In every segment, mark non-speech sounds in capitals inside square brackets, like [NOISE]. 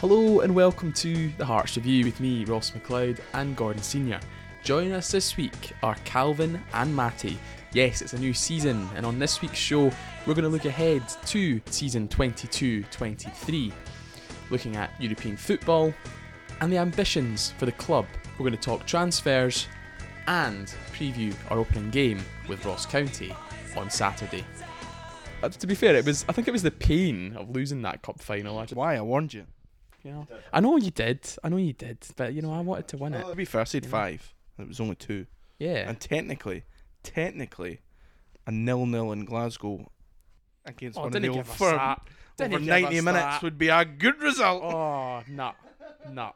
Hello and welcome to the Hearts Review with me, Ross McLeod and Gordon Senior. Joining us this week are Calvin and Matty. Yes, it's a new season, and on this week's show, we're going to look ahead to season 22 23, looking at European football and the ambitions for the club. We're going to talk transfers and preview our opening game with Ross County on Saturday. Uh, to be fair, it was I think it was the pain of losing that cup final. Why? I warned you. You know, I know you did. I know you did, but you know, I wanted to win it. To be fair, I said five. It was only two. Yeah. And technically, technically, a nil-nil in Glasgow against Oh, one of the give firm over give 90 us minutes that. would be a good result. Oh, no, no!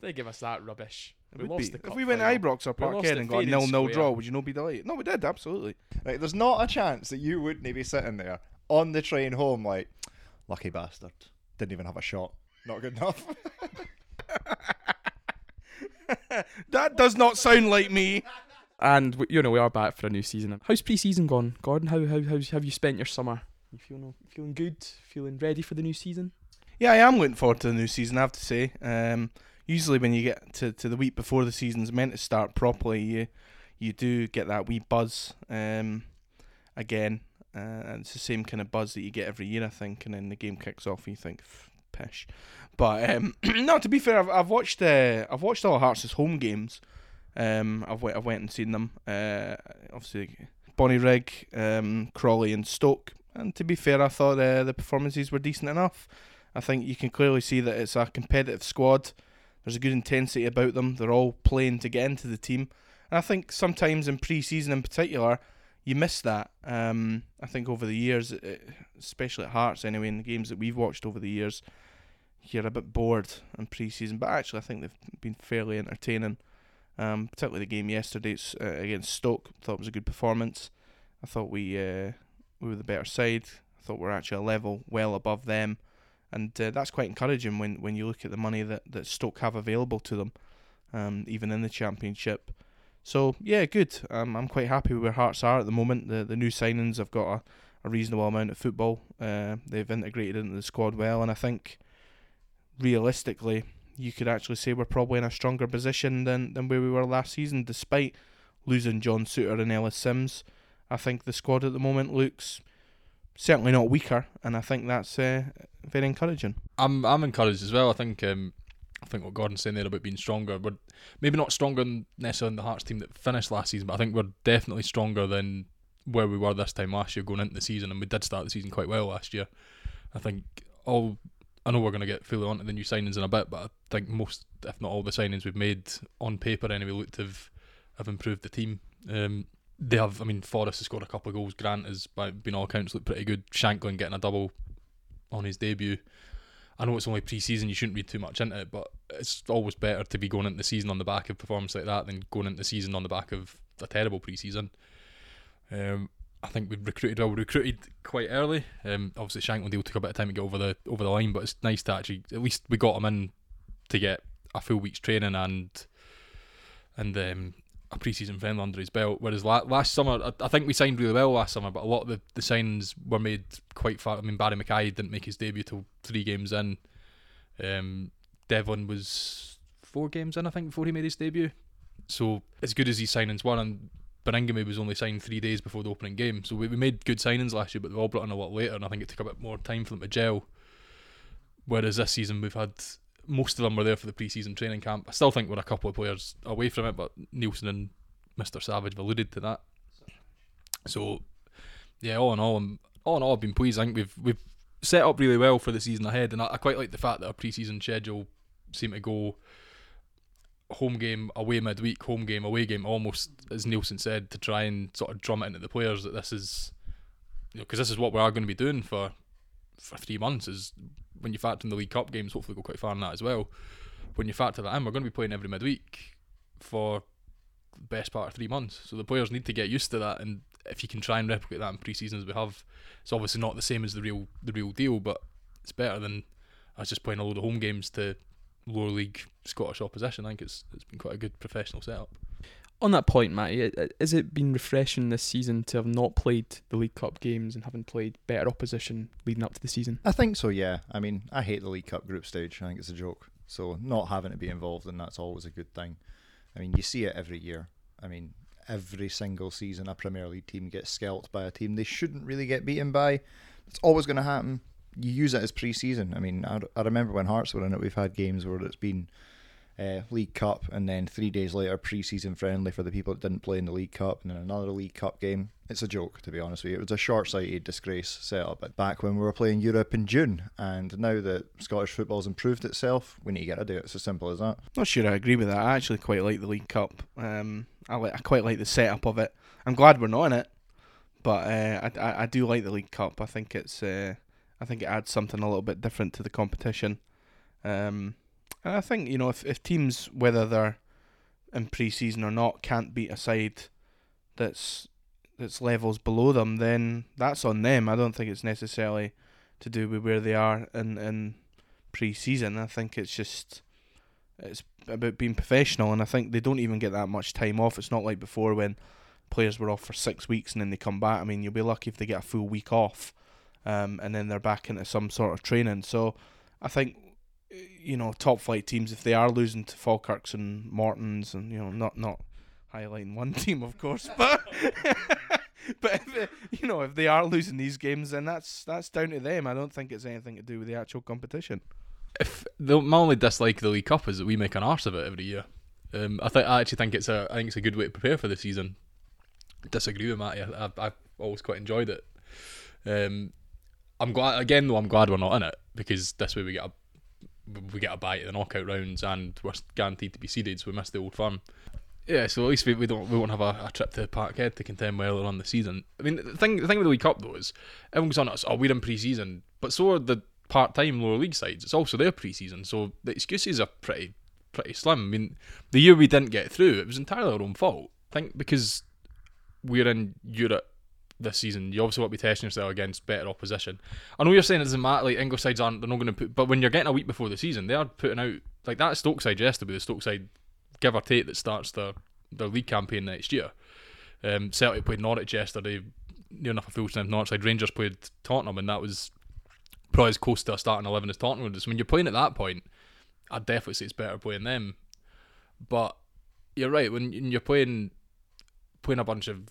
They give us that rubbish. It We lost be. the if we went to. Ibrox or Parkhead and got a nil-nil draw, would you not be delighted? No, we did, absolutely. Right, there's not a chance that you wouldn't be sitting there on the train home like, lucky bastard, didn't even have a shot. Not good enough. [LAUGHS] That does not sound like me. And we- you know we are back for a new season. How's pre-season gone, Gordon? How how how have you spent your summer? You feeling feeling good? Feeling ready for the new season? Yeah, I am looking forward to the new season. I have to say. Um, usually, when you get to, to the week before the season's meant to start properly, you you do get that wee buzz um, again, uh, and it's the same kind of buzz that you get every year, I think. And then the game kicks off, and you think, "Pff, pish. But um, [CLEARS THROAT] no, to be fair, I've, I've watched uh, I've watched all Hearts' home games. Um, I've went, I've went and seen them. Uh, obviously, Bonnyrigg, um, Crawley, and Stoke. And to be fair, I thought uh, the performances were decent enough. I think you can clearly see that it's a competitive squad. There's a good intensity about them. They're all playing to get into the team. And I think sometimes in pre-season in particular, you miss that. Um, I think over the years, especially at Hearts anyway, in the games that we've watched over the years, you're a bit bored in pre-season. But actually, I think they've been fairly entertaining. Um, particularly the game yesterday uh, against Stoke. I thought it was a good performance. I thought we uh, we were the better side. I thought we are actually a level well above them and uh, that's quite encouraging when, when you look at the money that, that Stoke have available to them, um, even in the Championship. So yeah, good. Um, I'm quite happy with where Hearts are at the moment. The the new signings have got a, a reasonable amount of football. Uh, they've integrated into the squad well, and I think realistically, you could actually say we're probably in a stronger position than, than where we were last season, despite losing John Souttar and Ellis Simms. I think the squad at the moment looks certainly not weaker, and I think that's uh, very encouraging. I'm I'm encouraged as well. I think um, I think what Gordon's saying there about being stronger. We're maybe not stronger than necessarily than the Hearts team that finished last season, but I think we're definitely stronger than where we were this time last year going into the season, and we did start the season quite well last year. I think all I know we're going to get fully onto the new signings in a bit, but I think most, if not all, the signings we've made on paper anyway look to have, have improved the team. Um, they have, I mean, Forrest has scored a couple of goals. Grant has, by been all accounts, looked pretty good. Shankland getting a double on his debut. I know it's only pre-season; you shouldn't read too much into it, but it's always better to be going into the season on the back of performance like that than going into the season on the back of a terrible pre-season. Um, I think we've recruited well. We recruited quite early. Um, obviously, Shankland deal took a bit of time to get over the over the line, but it's nice to actually at least we got him in to get a full week's training and and um, a pre-season friendly under his belt. Whereas la- last summer, I, I think we signed really well last summer, but a lot of the, the signings were made quite far. I mean, Barrie McKay didn't make his debut till three games in. Um, Devlin was four games in, I think, before he made his debut. So as good as these signings were, and Baningime was only signed three days before the opening game. So we, we made good signings last year, but they all brought in a lot later, and I think it took a bit more time for them to gel. Whereas this season we've had most of them were there for the pre-season training camp. I still think we're a couple of players away from it, but Neilson and Mr. Savage have alluded to that. So, yeah, all in all, I'm, all in all, I've been pleased. I think we've we've set up really well for the season ahead, and I, I quite like the fact that our pre-season schedule seemed to go home game away midweek, home game away game, almost as Neilson said, to try and sort of drum it into the players that this is, you know, because this is what we are going to be doing for for three months. Is when you factor in the League Cup games, hopefully go quite far in that as well. When you factor that in, we're going to be playing every midweek for the best part of three months. So the players need to get used to that, and if you can try and replicate that in pre-season as we have, it's obviously not the same as the real the real deal, but it's better than us just playing a load of home games to lower league Scottish opposition. I think it's it's been quite a good professional setup. On that point, Matty, i- i- has it been refreshing this season to have not played the League Cup games and having played better opposition leading up to the season? I think so, yeah. I mean, I hate the League Cup group stage. I think it's a joke. So not having to be involved in that's always a good thing. I mean, you see it every year. I mean, every single season a Premier League team gets scalped by a team they shouldn't really get beaten by. It's always going to happen. You use it as pre-season. I mean, I, I remember when Hearts were in it, we've had games where it's been uh, League Cup and then three days later pre-season friendly for the people that didn't play in the League Cup and then another League Cup game. It's a joke, to be honest with you. It was a short-sighted disgrace setup but back when we were playing Europe in June. And now that Scottish football's improved itself, we need to get rid of it. It's as simple as that. Not sure I agree with that. I actually quite like the League Cup. Um, I I quite like the setup of it. I'm glad we're not in it, but uh, I, I I do like the League Cup. I think it's uh, I think it adds something a little bit different to the competition. Um, and I think you know if if teams whether they're in pre-season or not can't beat a side that's that's levels below them, then that's on them. I don't think it's necessarily to do with where they are in in pre-season. I think it's just it's about being professional, and I think they don't even get that much time off. It's not like before when players were off for six weeks and then they come back. I mean, you'll be lucky if they get a full week off, um, and then they're back into some sort of training. So I think you know top flight teams if they are losing to Falkirks and Mortons and you know not not highlighting one [LAUGHS] team of course, but. [LAUGHS] But if you know if they are losing these games, then that's that's down to them. I don't think it's anything to do with the actual competition. if the my only dislike of the League Cup is that we make an arse of it every year. Um, I think I actually think it's a I think it's a good way to prepare for the season. Disagree with Matty. I, I, I've always quite enjoyed it. Um, I'm glad again though. I'm glad we're not in it because this way we get a we get a bite at the knockout rounds and we're guaranteed to be seeded. So we miss the old firm. Yeah, so at least we, we don't we won't have a, a trip to Parkhead to contend well on the season. I mean, the thing the thing with the League Cup though is everyone goes on us. Oh, we're in pre-season, but so are the part-time lower league sides. It's also their pre-season, so the excuses are pretty pretty slim. I mean, the year we didn't get through, it was entirely our own fault. I think because we're in Europe this season, you obviously want to be testing yourself against better opposition. I know you're saying it doesn't matter, like English sides aren't, they're not going to put, but when you're getting a week before the season, they are putting out, like that Stoke side yesterday, the Stoke side, give or take, that starts their, their league campaign next year. Um, Celtic played Norwich yesterday, near enough a full strength Norwich side. Rangers played Tottenham, and that was probably as close to a starting 11 as Tottenham was. When you're playing at that point, I'd definitely say it's better playing them. But you're right, when you're playing playing a bunch of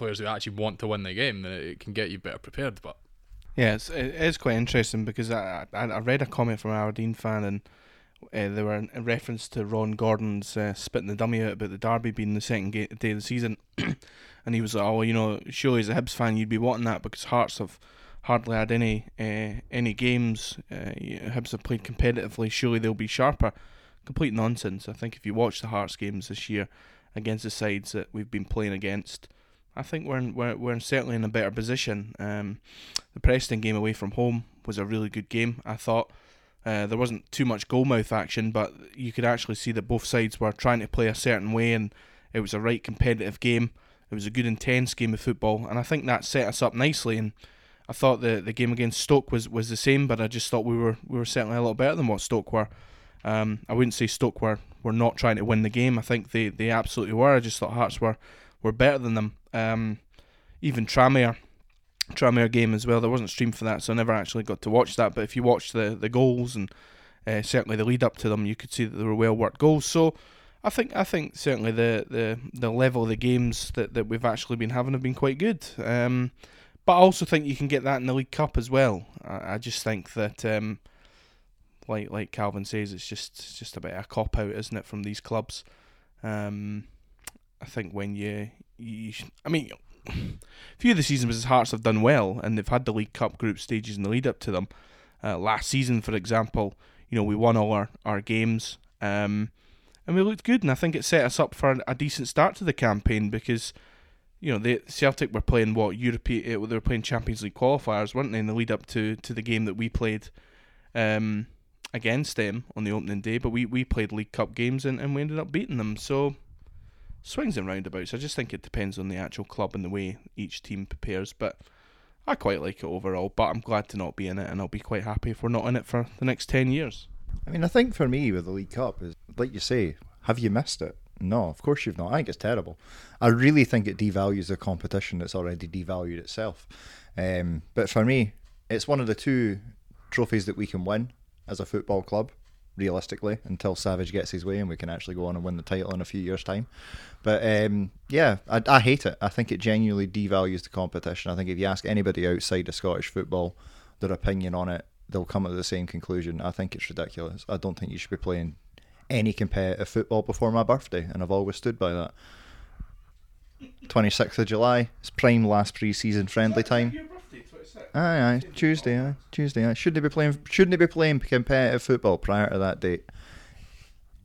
players who actually want to win the game, then it can get you better prepared. But Yeah, it's, it is quite interesting because I, I I read a comment from an Aberdeen fan and uh, they were in reference to Ron Gordon's uh, spitting the dummy out about the derby being the second day of the season, [COUGHS] and he was like, "Oh, you know, surely as a Hibs fan you'd be wanting that because Hearts have hardly had any uh, any games. Uh, Hibs have played competitively. Surely they'll be sharper." Complete nonsense. I think if you watch the Hearts games this year against the sides that we've been playing against, I think we're in, we're we're certainly in a better position. Um, the Preston game away from home was a really good game. I thought uh, there wasn't too much goalmouth action, but you could actually see that both sides were trying to play a certain way, and it was a right competitive game. It was a good, intense game of football, and I think that set us up nicely. And I thought the the game against Stoke was, was the same, but I just thought we were we were certainly a little better than what Stoke were. Um, I wouldn't say Stoke were, were not trying to win the game. I think they, they absolutely were. I just thought Hearts were, were better than them. Um, even Tranmere, Tranmere game as well. There wasn't stream for that, so I never actually got to watch that. But if you watch the, the goals and uh, certainly the lead up to them, you could see that they were well worked goals. So I think I think certainly the, the, the level of the games that, that we've actually been having have been quite good. Um, but I also think you can get that in the League Cup as well. I, I just think that. Um, like like Calvin says, it's just it's just a bit of a cop out, isn't it, from these clubs? Um, I think when you you, I mean, a few of the seasons Hearts have done well, and they've had the League Cup group stages in the lead up to them. Uh, last season, for example, you know we won all our our games, um, and we looked good, and I think it set us up for a decent start to the campaign because. You know, the Celtic were playing what European. They were playing Champions League qualifiers, weren't they? In the lead up to, to the game that we played, um, against them on the opening day, but we, we played League Cup games and, and we ended up beating them. So swings and roundabouts. I just think it depends on the actual club and the way each team prepares. But I quite like it overall. But I'm glad to not be in it, and I'll be quite happy if we're not in it for the next ten years. I mean, I think for me with the League Cup is like you say, have you missed it? No, of course you've not. I think it's terrible. I really think it devalues the competition that's already devalued itself. Um, but for me, it's one of the two trophies that we can win as a football club, realistically, until Savage gets his way and we can actually go on and win the title in a few years' time. But um, yeah, I, I hate it. I think it genuinely devalues the competition. I think if you ask anybody outside of Scottish football their opinion on it, they'll come to the same conclusion. I think it's ridiculous. I don't think you should be playing any competitive football before my birthday, and I've always stood by that. 26th of July, it's prime last pre-season friendly time. Aye, aye, Tuesday, aye, Tuesday. Aye. Shouldn't they be playing? Shouldn't they be playing competitive football prior to that date?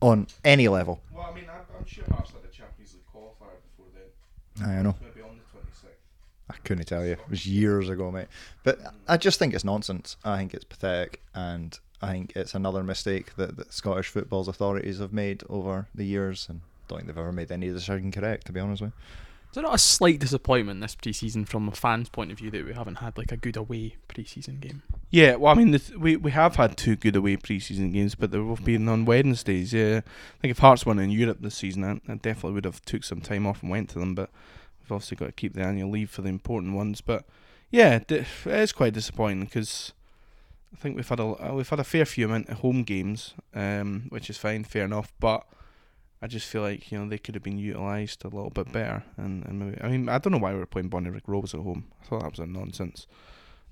On any level. Well, I mean, I'm, I'm sure Hearts had a Champions League qualifier before then. Aye, I know. Maybe on the 26th. I couldn't tell you. It was years ago, mate. But I just think it's nonsense. I think it's pathetic, and I think it's another mistake that, that Scottish football's authorities have made over the years, and don't think they've ever made any decision correct, to be honest with you. Is it not a slight disappointment this pre-season from a fan's point of view that we haven't had like a good away pre-season game? Yeah, well, I mean, th- we we have had two good away pre-season games, but they've both been on Wednesdays. Yeah, I think if Hearts won in Europe this season, I, I definitely would have took some time off and went to them. But we've obviously got to keep the annual leave for the important ones. But yeah, it is quite disappointing because I think we've had a we've had a fair few amount of home games, um, which is fine, fair enough. But I just feel like you know they could have been utilised a little bit better. And, and maybe I mean I don't know why we were playing Bonnyrigg Rose at home. I thought that was a nonsense.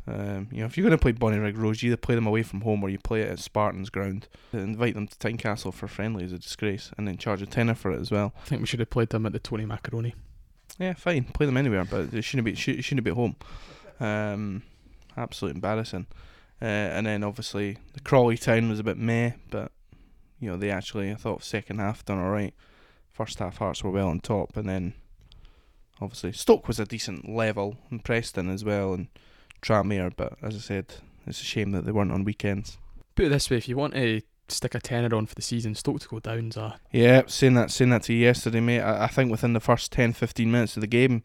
Um, you know, if you're going to play Bonnyrigg Rose, you either play them away from home or you play it at Spartans Ground. To invite them to Tynecastle for friendly is a disgrace, and then charge a tenner for it as well. I think we should have played them at the Tony Macaroni. Yeah, fine, play them anywhere, but it shouldn't be should, it shouldn't be at home. Um, absolute embarrassing. Uh, and then obviously the Crawley Town was a bit meh, but you know they actually I thought second half done all right. First half Hearts were well on top, and then obviously Stoke was a decent level, and Preston as well, and Tranmere. But as I said, it's a shame that they weren't on weekends. Put it this way: if you want to stick a tenner on for the season, Stoke to go down's a Yeah, saying that saying that to you yesterday, mate. I, I think within the first 10, 15 minutes of the game,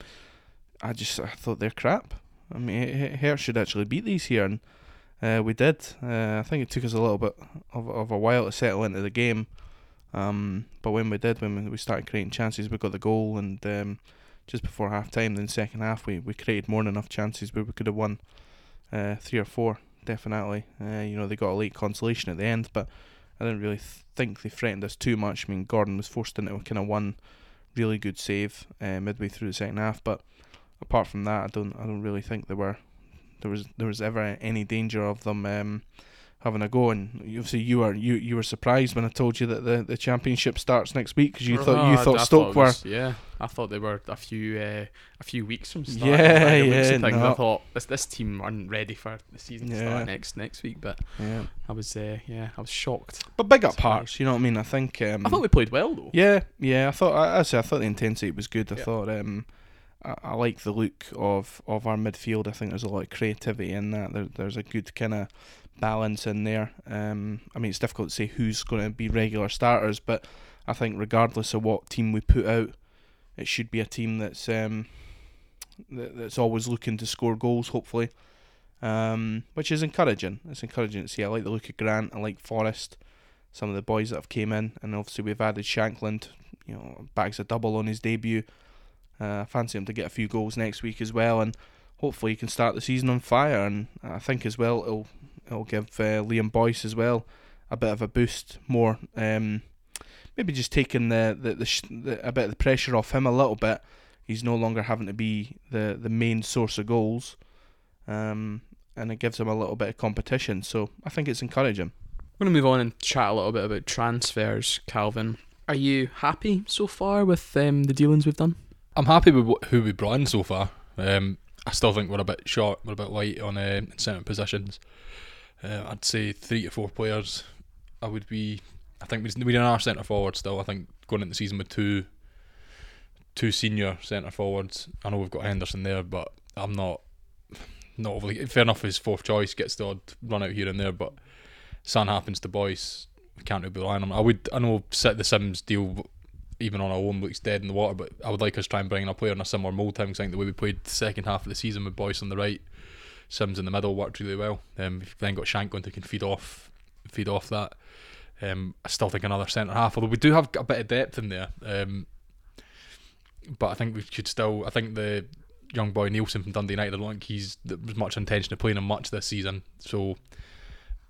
I just I thought they're crap. I mean, H- H- should actually beat these here, and uh, we did. Uh, I think it took us a little bit of, of a while to settle into the game. Um, but when we did, when we started creating chances, we got the goal, and um, just before half time, then second half, we, we created more than enough chances where we could have won uh, three or four, definitely. Uh, you know, they got a late consolation at the end, but I didn't really th- think they threatened us too much. I mean, Gordon was forced into a kind of one really good save uh, midway through the second half, but apart from that, I don't I don't really think they were there was there was ever any danger of them um, having a go. And obviously, you were you you were surprised when I told you that the, the championship starts next week because you thought you I- thought I Stoke were was- yeah, I thought they were a few uh, a few weeks from starting. Yeah, like, yeah, no. I thought this this team aren't ready for the season to Yeah. start next next week, but yeah. I was uh, yeah I was shocked. But big up. Hearts, you know what I mean? I think um, I thought we played well though. Yeah, yeah. I thought I, I say I thought the intensity was good. I Yeah. thought um, I, I like the look of, of our midfield. I think there's a lot of creativity in that. There, there's a good kind of balance in there. Um, I mean, it's difficult to say who's going to be regular starters, but I think regardless of what team we put out, it should be a team that's um, that, that's always looking to score goals. Hopefully. Um, which is encouraging. It's encouraging to see. I like the look of Grant. I like Forrest. Some of the boys that have came in, and obviously we've added Shankland. You know, bags a double on his debut. Uh, I fancy him to get a few goals next week as well, and hopefully he can start the season on fire. And I think as well it'll it'll give uh, Liam Boyce as well a bit of a boost. More, um, maybe just taking the the, the, sh- the a bit of the pressure off him a little bit. He's no longer having to be the the main source of goals, um, and it gives him a little bit of competition. So I think it's encouraging. We're gonna move on and chat a little bit about transfers. Calvin, are you happy so far with um, the dealings we've done? I'm happy with wh- who we've brought in so far. Um, I still think we're a bit short, we're a bit light on uh, centre positions. Uh, I'd say three to four players. I would be. I think we we in our centre forward still. I think going into the season with two, two senior centre forwards. I know we've got Henderson there, but I'm not. Not overly fair enough. His fourth choice gets the odd run out here and there, but Son happens to Boyce. We can't really rely on him. I would. I know set the Simms deal even on our own looks dead in the water. But I would like us to try and bring in a player in a similar mould time. 'cause I think the way we played the second half of the season with Boyce on the right, Simms in the middle worked really well. Um, we've then got Shank going to can feed off, feed off that. Um, I still think another centre half, although we do have a bit of depth in there. Um, but I think we could still. I think the young boy Neilson from Dundee United. I don't think he's there was much intention of playing him much this season. So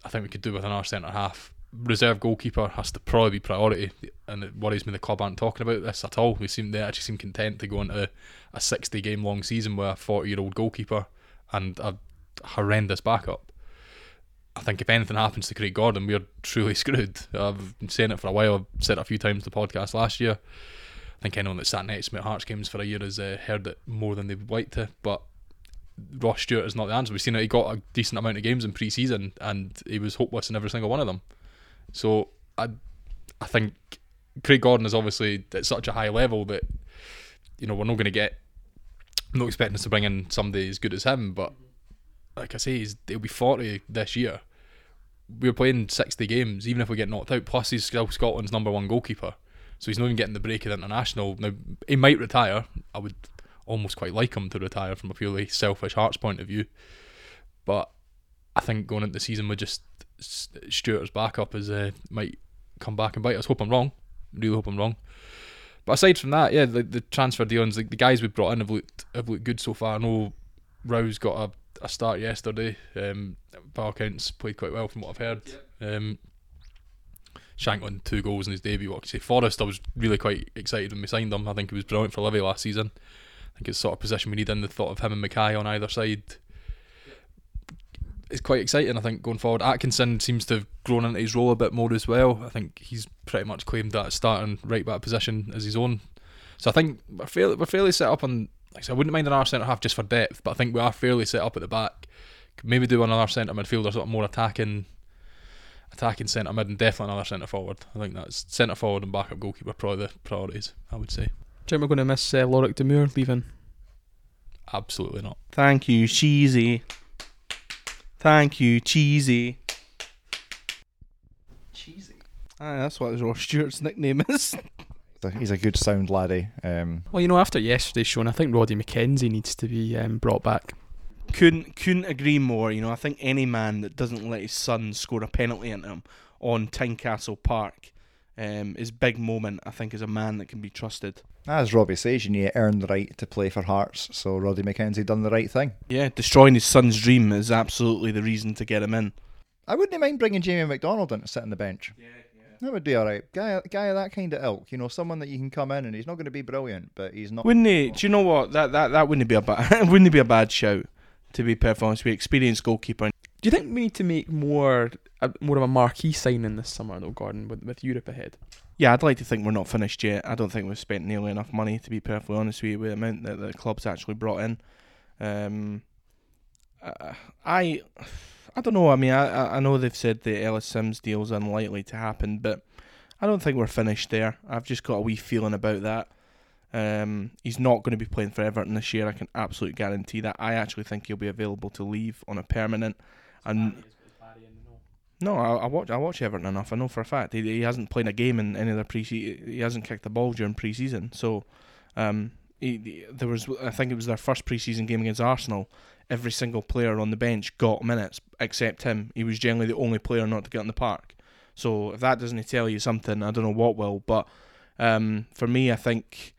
I think we could do with another centre half. Reserve goalkeeper has to probably be priority, and it worries me the club aren't talking about this at all. We seem they actually seem content to go into a sixty game long season with a forty year old goalkeeper and a horrendous backup. I think if anything happens to Craig Gordon, we're truly [LAUGHS] screwed. I've been saying it for a while. I've said it a few times the podcast last year. I think anyone that sat next to me at Hearts games for a year has uh, heard it more than they'd like to. But Ross Stewart is not the answer. We've seen that he got a decent amount of games in pre-season, and he was hopeless in every single one of them. So I, I think Craig Gordon is obviously at such a high level that you know we're not going to get. I'm not expecting us to bring in somebody as good as him, but like I say, he's, he'll be 40 this year. We're playing 60 games, even if we get knocked out. Plus, he's still Scotland's number one goalkeeper, so he's not even getting the break at international. Now he might retire. I would almost quite like him to retire from a purely selfish Hearts point of view, but I think going into the season with just Stewart's backup is uh, might come back and bite us. Hope I'm wrong. Really hope I'm wrong. But aside from that, yeah, the, the transfer dealings, the, the guys we've brought in have looked have looked good so far. I know Rowles got a, a start yesterday. Um, by all accounts, played quite well from what I've heard. Um, Shank on two goals in his debut. What can I say? Forrest, I was really quite excited when we signed him. I think he was brilliant for Livy last season. I think it's sort of position we need in the thought of him and McKay on either side it's quite exciting. I think going forward, Atkinson seems to have grown into his role a bit more as well. I think he's pretty much claimed that starting right back position as his own. So I think we're fairly we're fairly set up on. Like I, said, I wouldn't mind another centre half just for depth, but I think we are fairly set up at the back. Could maybe do another centre midfielder, sort of more attacking, attacking centre mid, and definitely another centre forward. I think that's centre forward and backup goalkeeper probably the priorities. I would say. Do you think we're going to miss uh, Loïc Damour leaving? Absolutely not. Thank you, cheesy. Thank you, cheesy. Cheesy. Ah, that's what Ross Stewart's nickname is. He's a good sound laddie. Um, Well, you know, after yesterday's show, and I think Roddy McKenzie needs to be um, brought back. couldn't couldn't agree more. You know, I think any man that doesn't let his son score a penalty into him on Tynecastle Park um, is big moment. I think is a man that can be trusted. As Robbie says, you need to earn the right to play for Hearts. So Roddy McKenzie done the right thing. Yeah, destroying his son's dream is absolutely the reason to get him in. I wouldn't mind bringing Jamie McDonald in to sit on the bench. Yeah, yeah. That would be all right. Guy, guy of that kind of ilk. You know, someone that you can come in and he's not going to be brilliant, but he's not. Wouldn't he? Do you know what? That that that wouldn't be a bad [LAUGHS] wouldn't be a bad shout. To be perfectly honest, we experienced goalkeeper. Do you think we need to make more a, more of a marquee signing this summer, though, Gordon, with, with Europe ahead? Yeah, I'd like to think we're not finished yet. I don't think we've spent nearly enough money to be perfectly honest with you with the amount that the club's actually brought in. Um, uh, I I don't know. I mean, I I- know they've said the Ellis Simms deal's unlikely to happen, but I don't think we're finished there. I've just got a wee feeling about that. Um, he's not going to be playing for Everton this year. I can absolutely guarantee that. I actually think he'll be available to leave on a permanent. And no, I, I watch I watch Everton enough. I know for a fact he, he hasn't played a game in any of their pre. He hasn't kicked the ball during pre-season. So, um, he, he- there was I think it was their first pre-season game against Arsenal. Every single player on the bench got minutes except him. He was generally the only player not to get in the park. So if that doesn't tell you something, I don't know what will. But um, for me, I think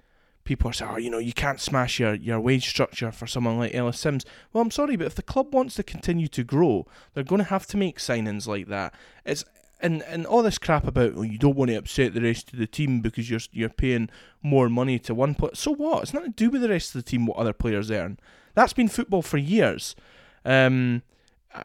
people are saying, oh, you know, you can't smash your, your wage structure for someone like Ellis Simms. Well, I'm sorry, but if the club wants to continue to grow, they're going to have to make signings like that. It's and and all this crap about oh, you don't want to upset the rest of the team because you're you're paying more money to one player. So what? It's nothing to do with the rest of the team what other players earn. That's been football for years. Um,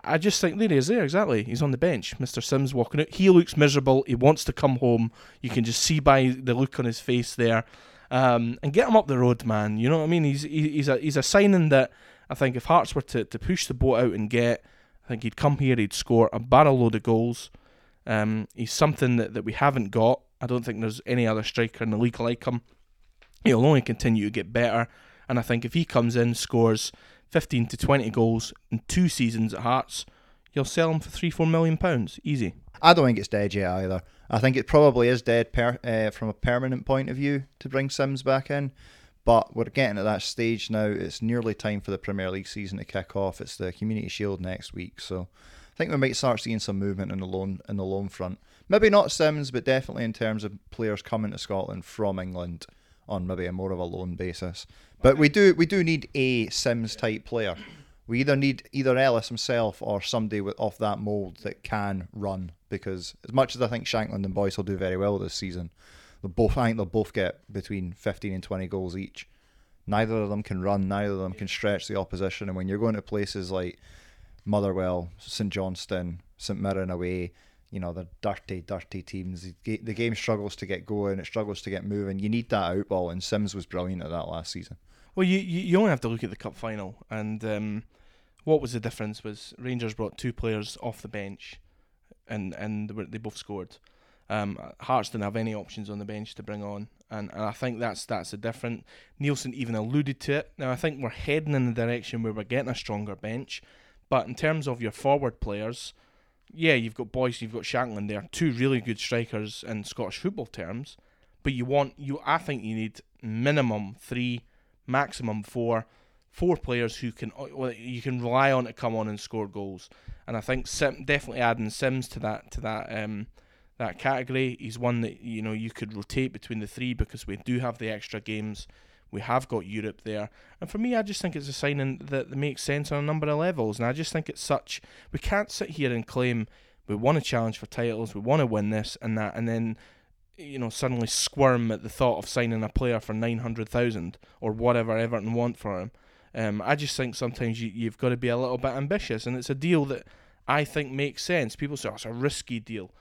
I- just think there he is there exactly. He's on the bench. Mr. Simms walking out. He looks miserable. He wants to come home. You can just see by the look on his face there. Um, and get him up the road, man. You know what I mean? He's he's a he's a signing that I think if Hearts were to, to push the boat out and get, I think he'd come here, he'd score a barrel load of goals. Um, he's something that, that we haven't got. I don't think there's any other striker in the league like him. He'll only continue to get better. And I think if he comes in, scores 15 to 20 goals in two seasons at Hearts, you'll sell him for three, four million pounds. Easy. I don't think it's dead yet either. I think it probably is dead per, uh, from a permanent point of view to bring Simms back in. But we're getting at that stage now. It's nearly time for the Premier League season to kick off. It's the Community Shield next week, so I think we might start seeing some movement in the loan in the loan front. Maybe not Simms, but definitely in terms of players coming to Scotland from England on maybe a more of a loan basis. But we do we do need a Simms type player. We either need either Ellis himself or somebody with off that mould that can run. Because as much as I think Shankland and Boyce will do very well this season, they both I think they'll both get between fifteen and twenty goals each. Neither of them can run. Neither of them can stretch the opposition. And when you're going to places like Motherwell, St Johnstone, St Mirren away, you know they're dirty, dirty teams. The game struggles to get going. It struggles to get moving. You need that outball, and Simms was brilliant at that last season. Well, you you, you only have to look at the cup final, and um, what was the difference? Was Rangers brought two players off the bench, and and they both scored. Um, Hearts didn't have any options on the bench to bring on, and, and I think that's that's a different. Neilson even alluded to it. Now I think we're heading in the direction where we're getting a stronger bench, but in terms of your forward players, yeah, you've got Boyce, you've got Shankland there, two really good strikers in Scottish football terms, but you want you I think you need minimum three, maximum four, four players who can you can rely on to come on and score goals, and I think Sim, definitely adding Simms to that to that. Um, that category. He's one that you know you could rotate between the three because we do have the extra games. We have got Europe there, and for me, I just think it's a signing that, that makes sense on a number of levels. And I just think it's such we can't sit here and claim we want to challenge for titles, we want to win this and that, and then you know suddenly squirm at the thought of signing a player for nine hundred thousand or whatever Everton want for him. Um, I just think sometimes you, you've got to be a little bit ambitious, and it's a deal that I think makes sense. People say oh, it's a risky deal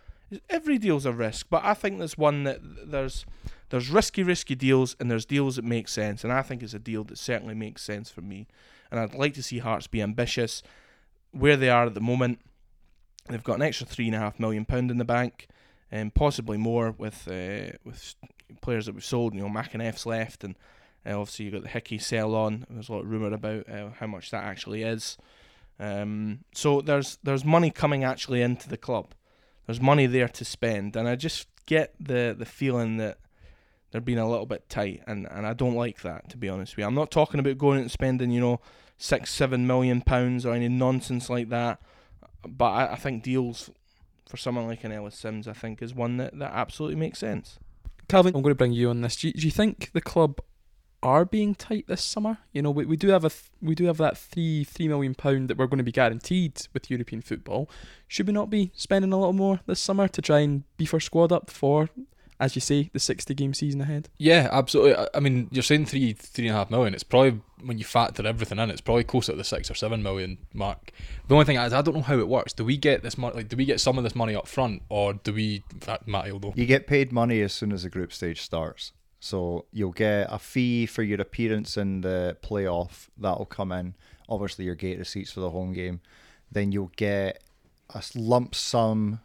every deal's a risk, but I think there's one that there's there's risky, risky deals, and there's deals that make sense, and I think it's a deal that certainly makes sense for me. And I'd like to see Hearts be ambitious where they are at the moment. They've got an extra three and a half million pound in the bank, and possibly more with uh, with players that we've sold. You know, McEneff's left, and uh, obviously you've got the Hickey sell on. There's a lot of rumor about uh, how much that actually is. Um, so there's there's money coming actually into the club there's money there to spend, and I just get the the feeling that they're being a little bit tight, and, and I don't like that to be honest with you. I'm not talking about going and spending you know six seven million pounds or any nonsense like that, but I, I think deals for someone like an Ellis Simms, I think, is one that, that absolutely makes sense. Calvin, I'm going to bring you on this. Do you, do you think the club are being tight this summer. You know, we, we do have a th- we do have that three three million pound that we're going to be guaranteed with European football. Should we not be spending a little more this summer to try and beef our squad up for, as you say, the sixty game season ahead? Yeah, absolutely. I, I mean, you're saying three three and a half million. It's probably when you factor everything in, it's probably closer to the six or seven million mark. The only thing is, I don't know how it works. Do we get this money? Like, do we get some of this money up front, or do we? In fact, Matt, you'll know. You get paid money as soon as the group stage starts. So you'll get a fee for your appearance in the playoff. That'll come in. Obviously, your gate receipts for the home game. Then you'll get a lump sum,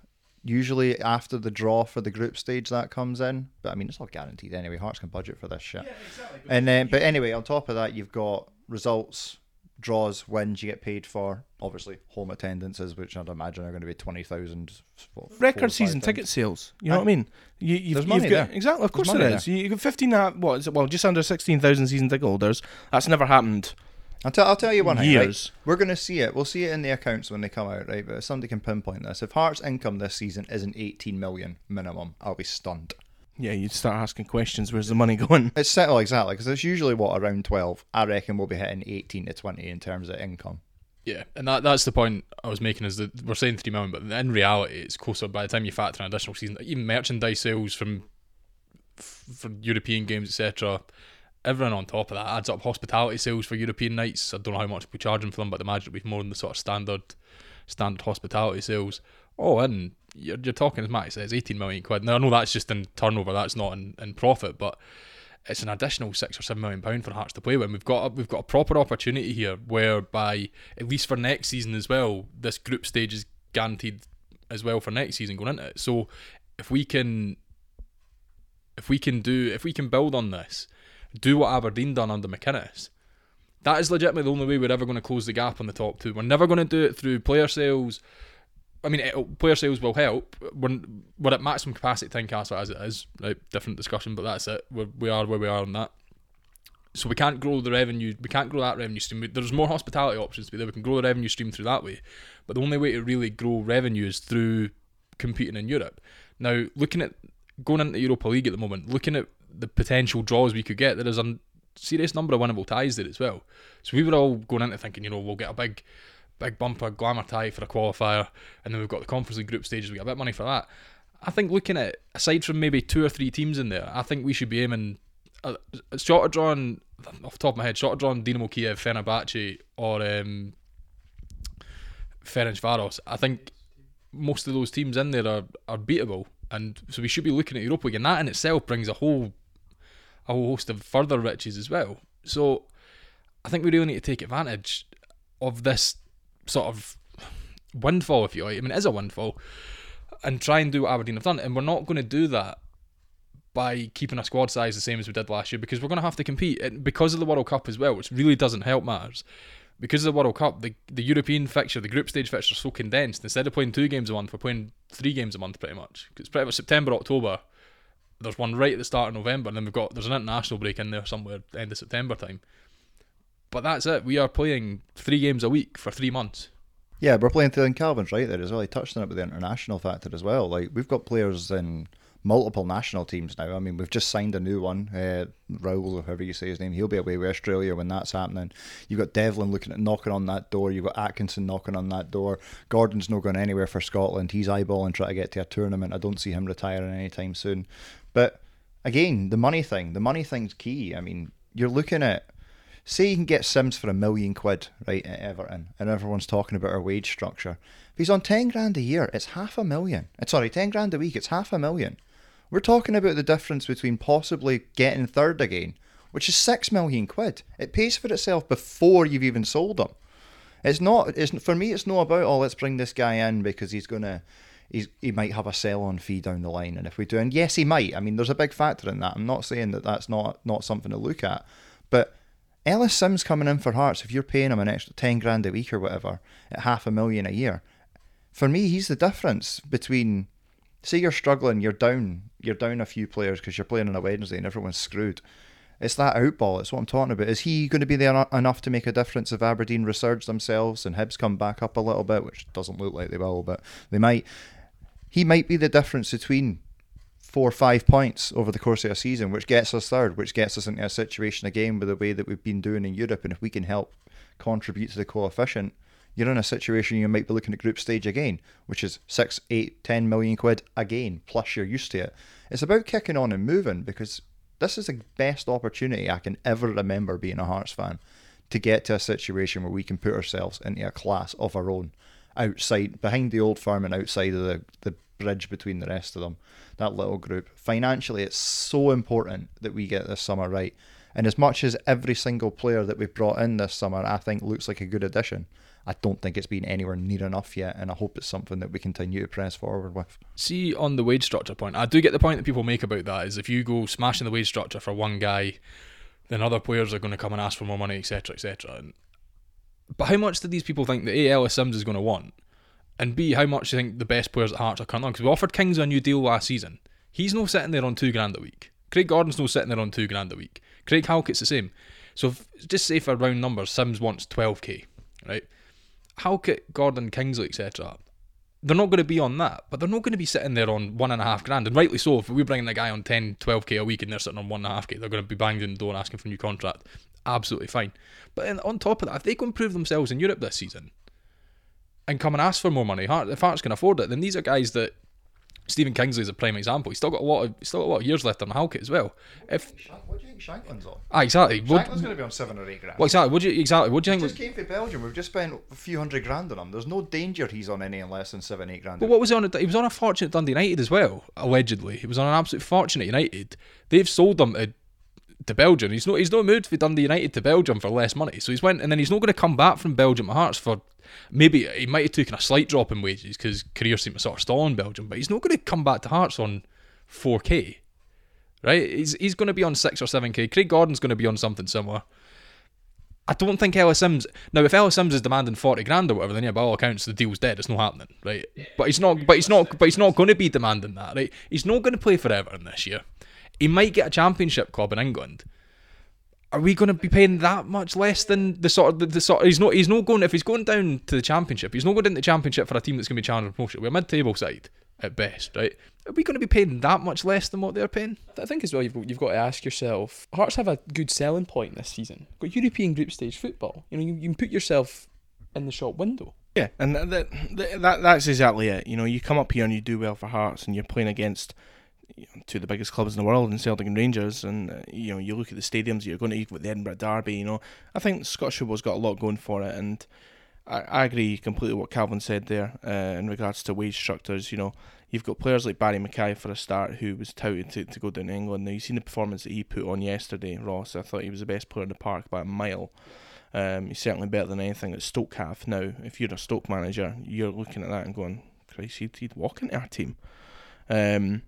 usually after the draw for the group stage that comes in. But I mean, it's all guaranteed anyway. Hearts can budget for this shit. Yeah, exactly. And then, but anyway, on top of that, you've got results draws, wins you get paid for. Obviously, home attendances, which I'd imagine are going to be 20,000. Record season ticket sales. You know what I mean? You, you've, There's money you've got, there. Exactly, of course there is. You've got 15, uh, what is it, well, just under 16,000 season ticket holders. That's never happened. I'll, t- I'll tell you one thing. Years. Right? We're going to see it. We'll see it in the accounts when they come out, right? But if somebody can pinpoint this, if Hearts' income this season isn't 18 million minimum, I'll be stunned. Yeah, you'd start asking questions. Where's the money going? [LAUGHS] It's settled exactly because it's usually what around twelve. I reckon we'll be hitting eighteen to twenty in terms of income. Yeah, and that that's the point I was making is that we're saying three million, but in reality, it's closer. By the time you factor in additional season, even merchandise sales from for European games, etc. Everyone on top of that adds up. Hospitality sales for European nights. I don't know how much we charge them for them, but I imagine it'll be more than the sort of standard standard hospitality sales. Oh, and you're, you're talking, as Matt says, 18 million quid. Now, I know that's just in turnover, that's not in, in profit, but it's an additional six or seven million pound for Hearts to play with. We've got a, we've got a proper opportunity here, whereby at least for next season as well, this group stage is guaranteed as well for next season going into it. So if we can, if we can do, if we can build on this, do what Aberdeen done under McInnes. That is legitimately the only way we're ever going to close the gap on the top two. We're never going to do it through player sales I mean, player sales will help. We're, we're at maximum capacity Tynecastle as it is. Right, different discussion, but that's it. We're, we are where we are on that. So we can't grow the revenue. We can't grow that revenue stream. There's more hospitality options, but we can grow the revenue stream through that way. But the only way to really grow revenue is through competing in Europe. Now, looking at going into Europa League at the moment, looking at the potential draws we could get, there is a serious number of winnable ties there as well. So we were all going into thinking, you know, we'll get a big, big bumper glamour tie for a qualifier, and then we've got the Conference League group stages. We get a bit of money for that. I think looking at aside from maybe two or three teams in there, I think we should be aiming uh, short of drawing off the top of my head, short of drawing Dinamo Kiev, Fenerbahce, or um, Ferencvaros. I think most of those teams in there are, are beatable, and so we should be looking at Europa League, and that in itself brings a whole a whole host of further riches as well. So I think we really need to take advantage of this sort of windfall, if you like. I mean, it is a windfall, and try and do what Aberdeen have done, and we're not going to do that by keeping a squad size the same as we did last year because we're going to have to compete and because of the World Cup as well, which really doesn't help matters. Because of the World Cup, the the European fixture, the group stage fixture, is so condensed. Instead of playing two games a month, we're playing three games a month pretty much. Because it's pretty much September, October. There's one right at the start of November, and then we've got there's an international break in there somewhere end of September time. But that's it. We are playing three games a week for three months. Yeah, we're playing Thielen Calvin's right there as well. He touched on it with the international factor as well. Like we've got players in multiple national teams now. I mean, we've just signed a new one, uh, Raul, or however you say his name. He'll be away with Australia when that's happening. You've got Devlin looking at knocking on that door. You've got Atkinson knocking on that door. Gordon's not going anywhere for Scotland. He's eyeballing trying to get to a tournament. I don't see him retiring anytime soon. But again, the money thing. The money thing's key. I mean, you're looking at say you can get Simms for a million quid, right, at Everton, and everyone's talking about our wage structure. If he's on 10 grand a year, it's half a million. It's, sorry, 10 grand a week, it's half a million. We're talking about the difference between possibly getting third again, which is 6 million quid. It pays for itself before you've even sold him. It's not, it's, for me, it's not about, oh, let's bring this guy in because he's going to he's, he might have a sell on fee down the line. And if we do, and yes, he might. I mean, there's a big factor in that. I'm not saying that that's not, not something to look at. But Ellis Simms coming in for Hearts, if you're paying him an extra 10 grand a week or whatever, at half a million a year, for me, he's the difference between, say you're struggling, you're down, you're down a few players because you're playing on a Wednesday and everyone's screwed. It's that outball. It's what I'm talking about. Is he going to be there enough to make a difference if Aberdeen resurge themselves and Hibs come back up a little bit, which doesn't look like they will, but they might he might be the difference between four or five points over the course of a season, which gets us third, which gets us into a situation again with the way that we've been doing in Europe. And if we can help contribute to the coefficient, you're in a situation you might be looking at group stage again, which is six, eight, ten million quid again, plus you're used to it. It's about kicking on and moving because this is the best opportunity I can ever remember being a Hearts fan to get to a situation where we can put ourselves into a class of our own outside, behind the old firm and outside of the, the bridge between the rest of them, that little group. Financially, it's so important that we get this summer right. And as much as every single player that we've brought in this summer, I think looks like a good addition. I don't think it's been anywhere near enough yet, and I hope it's something that we continue to press forward with. See, on the wage structure point, I do get the point that people make about that is if you go smashing the wage structure for one guy, then other players are going to come and ask for more money, etc., etc. But how much do these people think that A. Ellis Simms is going to want? And B, how much do you think the best players at Hearts are coming on? Because we offered Kings a new deal last season. He's no sitting there on two grand a week. Craig Gordon's no sitting there on two grand a week. Craig Halkett's the same. So if, just say for round numbers, Simms wants 12k, right? Halkett, Gordon, Kingsley, etc. They're not going to be on that, but they're not going to be sitting there on one and a half grand. And rightly so, if we're bringing a guy on 10, 12k a week and they're sitting on one and a half k, they're going to be banging the door and asking for a new contract absolutely fine. But on top of that, if they can prove themselves in Europe this season and come and ask for more money, if Hearts can afford it, then these are guys that Stephen Kingsley is a prime example. He's still got a lot of still got a lot of years left on Halkett as well. If what do you think Shankland's on? Ah, exactly. Shankland's going to be on seven or eight grand. Well, exactly. What do you exactly? What do you he think? Just came from Belgium. We've just spent a few hundred grand on him. There's no danger he's on any less than seven, eight grand. But what was he on? He was on a fortune at Dundee United as well. Allegedly, he was on an absolute fortune at United. They've sold him to to Belgium. He's not he's not moved from Dundee United to Belgium for less money. So he's went and then he's not going to come back from Belgium to Hearts for maybe he might have taken a slight drop in wages because career seemed to sort of stall in Belgium, but he's not going to come back to Hearts on 4k. Right? He's he's going to be on 6 or 7k. Craig Gordon's going to be on something similar. I don't think Ellis Simms. Now, if Ellis Simms is demanding forty grand or whatever, then yeah, by all accounts, the deal's dead. It's not happening, right? But he's not. But he's not. But he's not going to be demanding that, right? He's not going to play forever in this year. He might get a championship club in England. are we going to be paying that much less than the sort of the, the sort? He's not. He's not going. If he's going down to the championship, he's not going into the championship for a team that's going to be challenging promotion. We're a mid-table side at best, right? Are we going to be paying that much less than what they're paying? I think as well you've got, you've got to ask yourself. Hearts have a good selling point this season. Got European group stage football. You know, you, you can put yourself in the shop window. Yeah, and that, that, that that's exactly it. You know, you come up here and you do well for Hearts, and you're playing against you know, two of the biggest clubs in the world, in Celtic and Rangers, and uh, you know you look at the stadiums you're going to with the Edinburgh Derby. You know, I think Scottish football's got a lot going for it, and I, I agree completely what Calvin said there uh, in regards to wage structures. You know, you've got players like Barrie McKay for a start, who was touted to, to go down to England. Now you've seen the performance that he put on yesterday, Ross. I thought he was the best player in the park by a mile. Um, he's certainly better than anything that Stoke have. Now, if you're a Stoke manager, you're looking at that and going, Christ, he'd, he'd walk into our team. Um,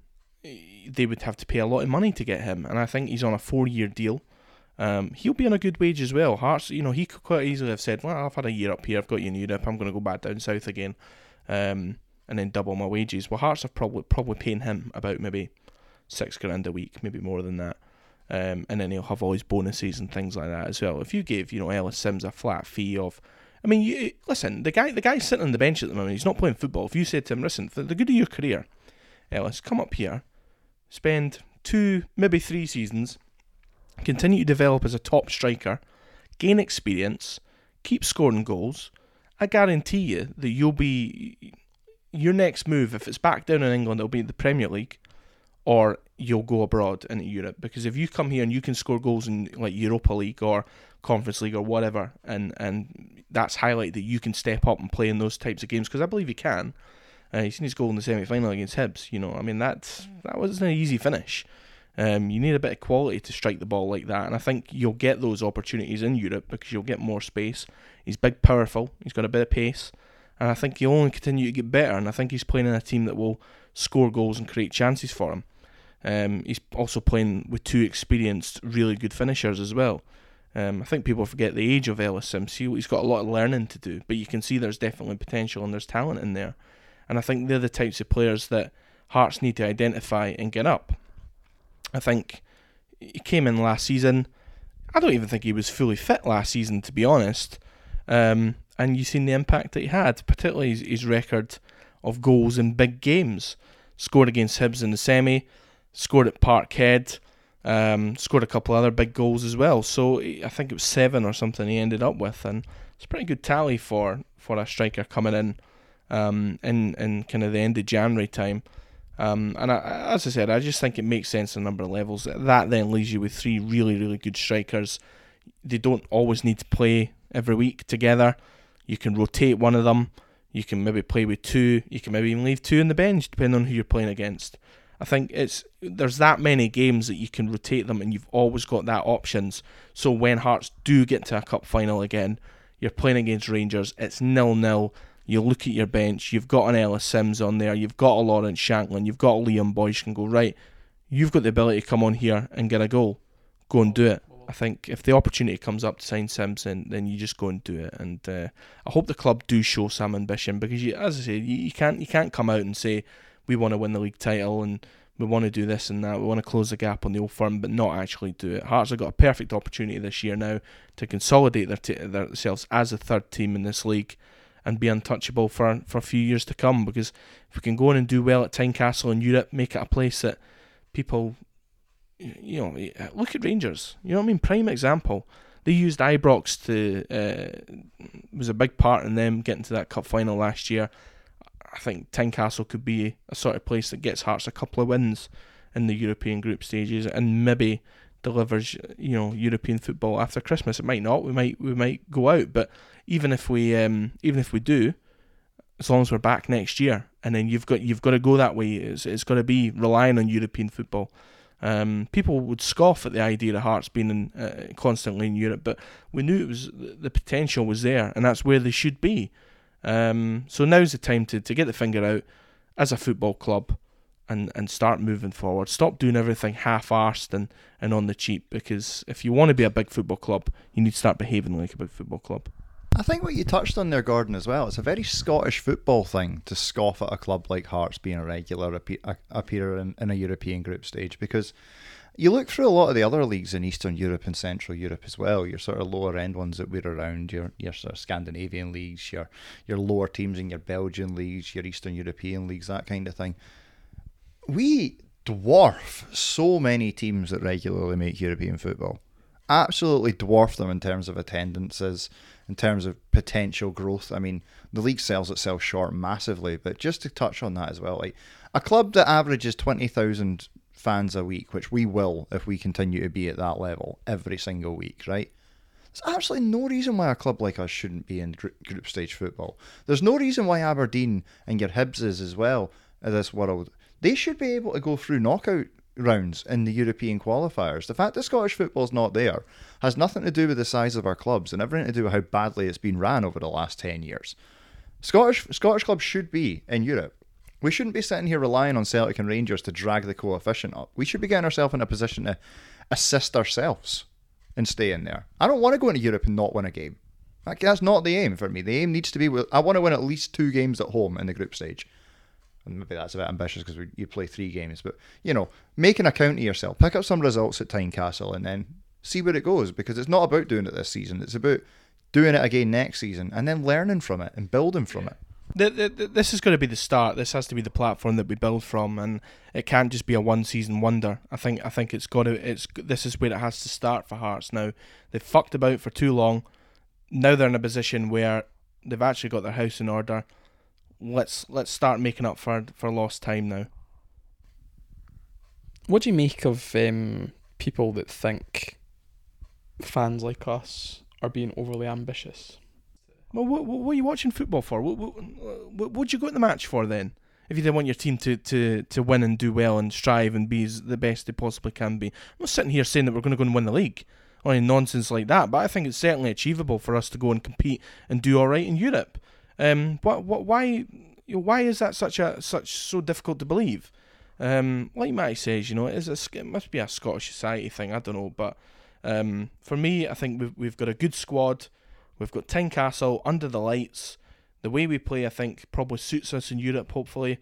they would have to pay a lot of money to get him, and I think he's on a four-year deal. Um, he'll be on a good wage as well. Hearts, you know, he could quite easily have said, "Well, I've had a year up here. I've got you in Europe. I'm going to go back down south again, um, and then double my wages." Well, Hearts are probably probably paying him about maybe six grand a week, maybe more than that. Um, and then he'll have all his bonuses and things like that as well. If you give, you know, Ellis Simms a flat fee of, I mean, you listen, the guy, the guy's sitting on the bench at the moment. He's not playing football. If you said to him, "Listen, for the good of your career, Ellis, come up here, spend two, maybe three seasons, continue to develop as a top striker, gain experience, keep scoring goals," I guarantee you that you'll be your next move. If it's back down in England, it'll be the Premier League or you'll go abroad into Europe. Because if you come here and you can score goals in like Europa League or Conference League or whatever, and and that's highlight that you can step up and play in those types of games. Because I believe you can. Uh, he's seen his goal in the semi final against Hibs. You know, I mean that that wasn't an easy finish. Um, you need a bit of quality to strike the ball like that, and I think you'll get those opportunities in Europe because you'll get more space. He's big, powerful. He's got a bit of pace, and I think he'll only continue to get better. And I think he's playing in a team that will score goals and create chances for him. Um, he's also playing with two experienced, really good finishers as well. Um, I think people forget the age of Ellis Simms. He, he's got a lot of learning to do, but you can see there's definitely potential and there's talent in there. And I think they're the types of players that Hearts need to identify and get up. I think he came in last season. I don't even think he was fully fit last season, to be honest. Um, and you've seen the impact that he had, particularly his, his record of goals in big games. Scored against Hibs in the semi, scored at Parkhead, um, scored a couple other big goals as well. So I think it was seven or something he ended up with, and it's a pretty good tally for, for a striker coming in um, in in kind of the end of January time. Um, and I, as I said, I just think it makes sense on a number of levels. That then leaves you with three really, really good strikers. They don't always need to play every week together. You can rotate one of them. You can maybe play with two. You can maybe even leave two in the bench, depending on who you're playing against. I think it's there's that many games that you can rotate them, and you've always got that options. So when Hearts do get to a cup final again, you're playing against Rangers. It's nil nil. You look at your bench. You've got an Ellis Simms on there. You've got a Lawrence Shankland. You've got a Liam Boyce. Can go right. You've got the ability to come on here and get a goal. Go and do it. I think if the opportunity comes up to sign Simpson, then you just go and do it. And uh, I hope the club do show some ambition because, you, as I say, you, you can't you can't come out and say we want to win the league title and we want to do this and that. We want to close the gap on the old firm, but not actually do it. Hearts have got a perfect opportunity this year now to consolidate their t- themselves as a third team in this league and be untouchable for for a few years to come. Because if we can go in and do well at Tynecastle in Europe, make it a place that people, you know, look at Rangers. You know what I mean? Prime example. They used Ibrox to uh, was a big part in them getting to that cup final last year. I think Tynecastle could be a sort of place that gets Hearts a couple of wins in the European group stages and maybe delivers you know European football after Christmas. It might not. We might we might go out, but even if we um, even if we do, as long as we're back next year, and then you've got you've got to go that way. It's it's got to be relying on European football. Um, people would scoff at the idea of Hearts being in, uh, constantly in Europe, but we knew it was the potential was there, and that's where they should be. Um, so now's the time to, to get the finger out as a football club and, and start moving forward. Stop doing everything half-arsed and, and on the cheap because if you want to be a big football club, you need to start behaving like a big football club. I think what you touched on there, Gordon, as well, it's a very Scottish football thing to scoff at a club like Hearts being a regular appe- appearer in, in a European group stage because you look through a lot of the other leagues in Eastern Europe and Central Europe as well. Your sort of lower end ones that we're around, your your sort of Scandinavian leagues, your your lower teams in your Belgian leagues, your Eastern European leagues, that kind of thing. We dwarf so many teams that regularly make European football. Absolutely dwarf them in terms of attendances, in terms of potential growth. I mean, the league sells itself short massively, but just to touch on that as well, like a club that averages twenty thousand fans a week, which we will if we continue to be at that level every single week, right? There's absolutely no reason why a club like us shouldn't be in group stage football. There's no reason why Aberdeen and your Hibses as well in this world, they should be able to go through knockout rounds in the European qualifiers. The fact that Scottish football's not there has nothing to do with the size of our clubs and everything to do with how badly it's been ran over the last 10 years. Scottish Scottish clubs should be in Europe. We shouldn't be sitting here relying on Celtic and Rangers to drag the coefficient up. We should be getting ourselves in a position to assist ourselves and stay in there. I don't want to go into Europe and not win a game. That's not the aim for me. The aim needs to be I want to win at least two games at home in the group stage. And maybe that's a bit ambitious because you play three games, but you know, make an account of yourself. Pick up some results at Tynecastle and then see where it goes because it's not about doing it this season. It's about doing it again next season and then learning from it and building from it. The, the, the, this is going to be the start. This has to be the platform that we build from, and it can't just be a one season wonder. I think I think it's got to. It's this is where it has to start for Hearts now. They've fucked about for too long. Now they're in a position where they've actually got their house in order. Let's let's start making up for for lost time now. What do you make of um, people that think fans like us are being overly ambitious? Well, what, what, what, are you watching football for? What, what, what, would you go to the match for then? If you didn't want your team to, to, to win and do well and strive and be the best they possibly can be. I'm not sitting here saying that we're going to go and win the league or any nonsense like that, but I think it's certainly achievable for us to go and compete and do all right in Europe. Um, what, what, why, you know, why is that such a such so difficult to believe? Um, like Matty says, you know, it, is a, it must be a Scottish society thing. I don't know, but um, for me, I think we've we've got a good squad. We've got Tynecastle under the lights. The way we play, I think, probably suits us in Europe, hopefully.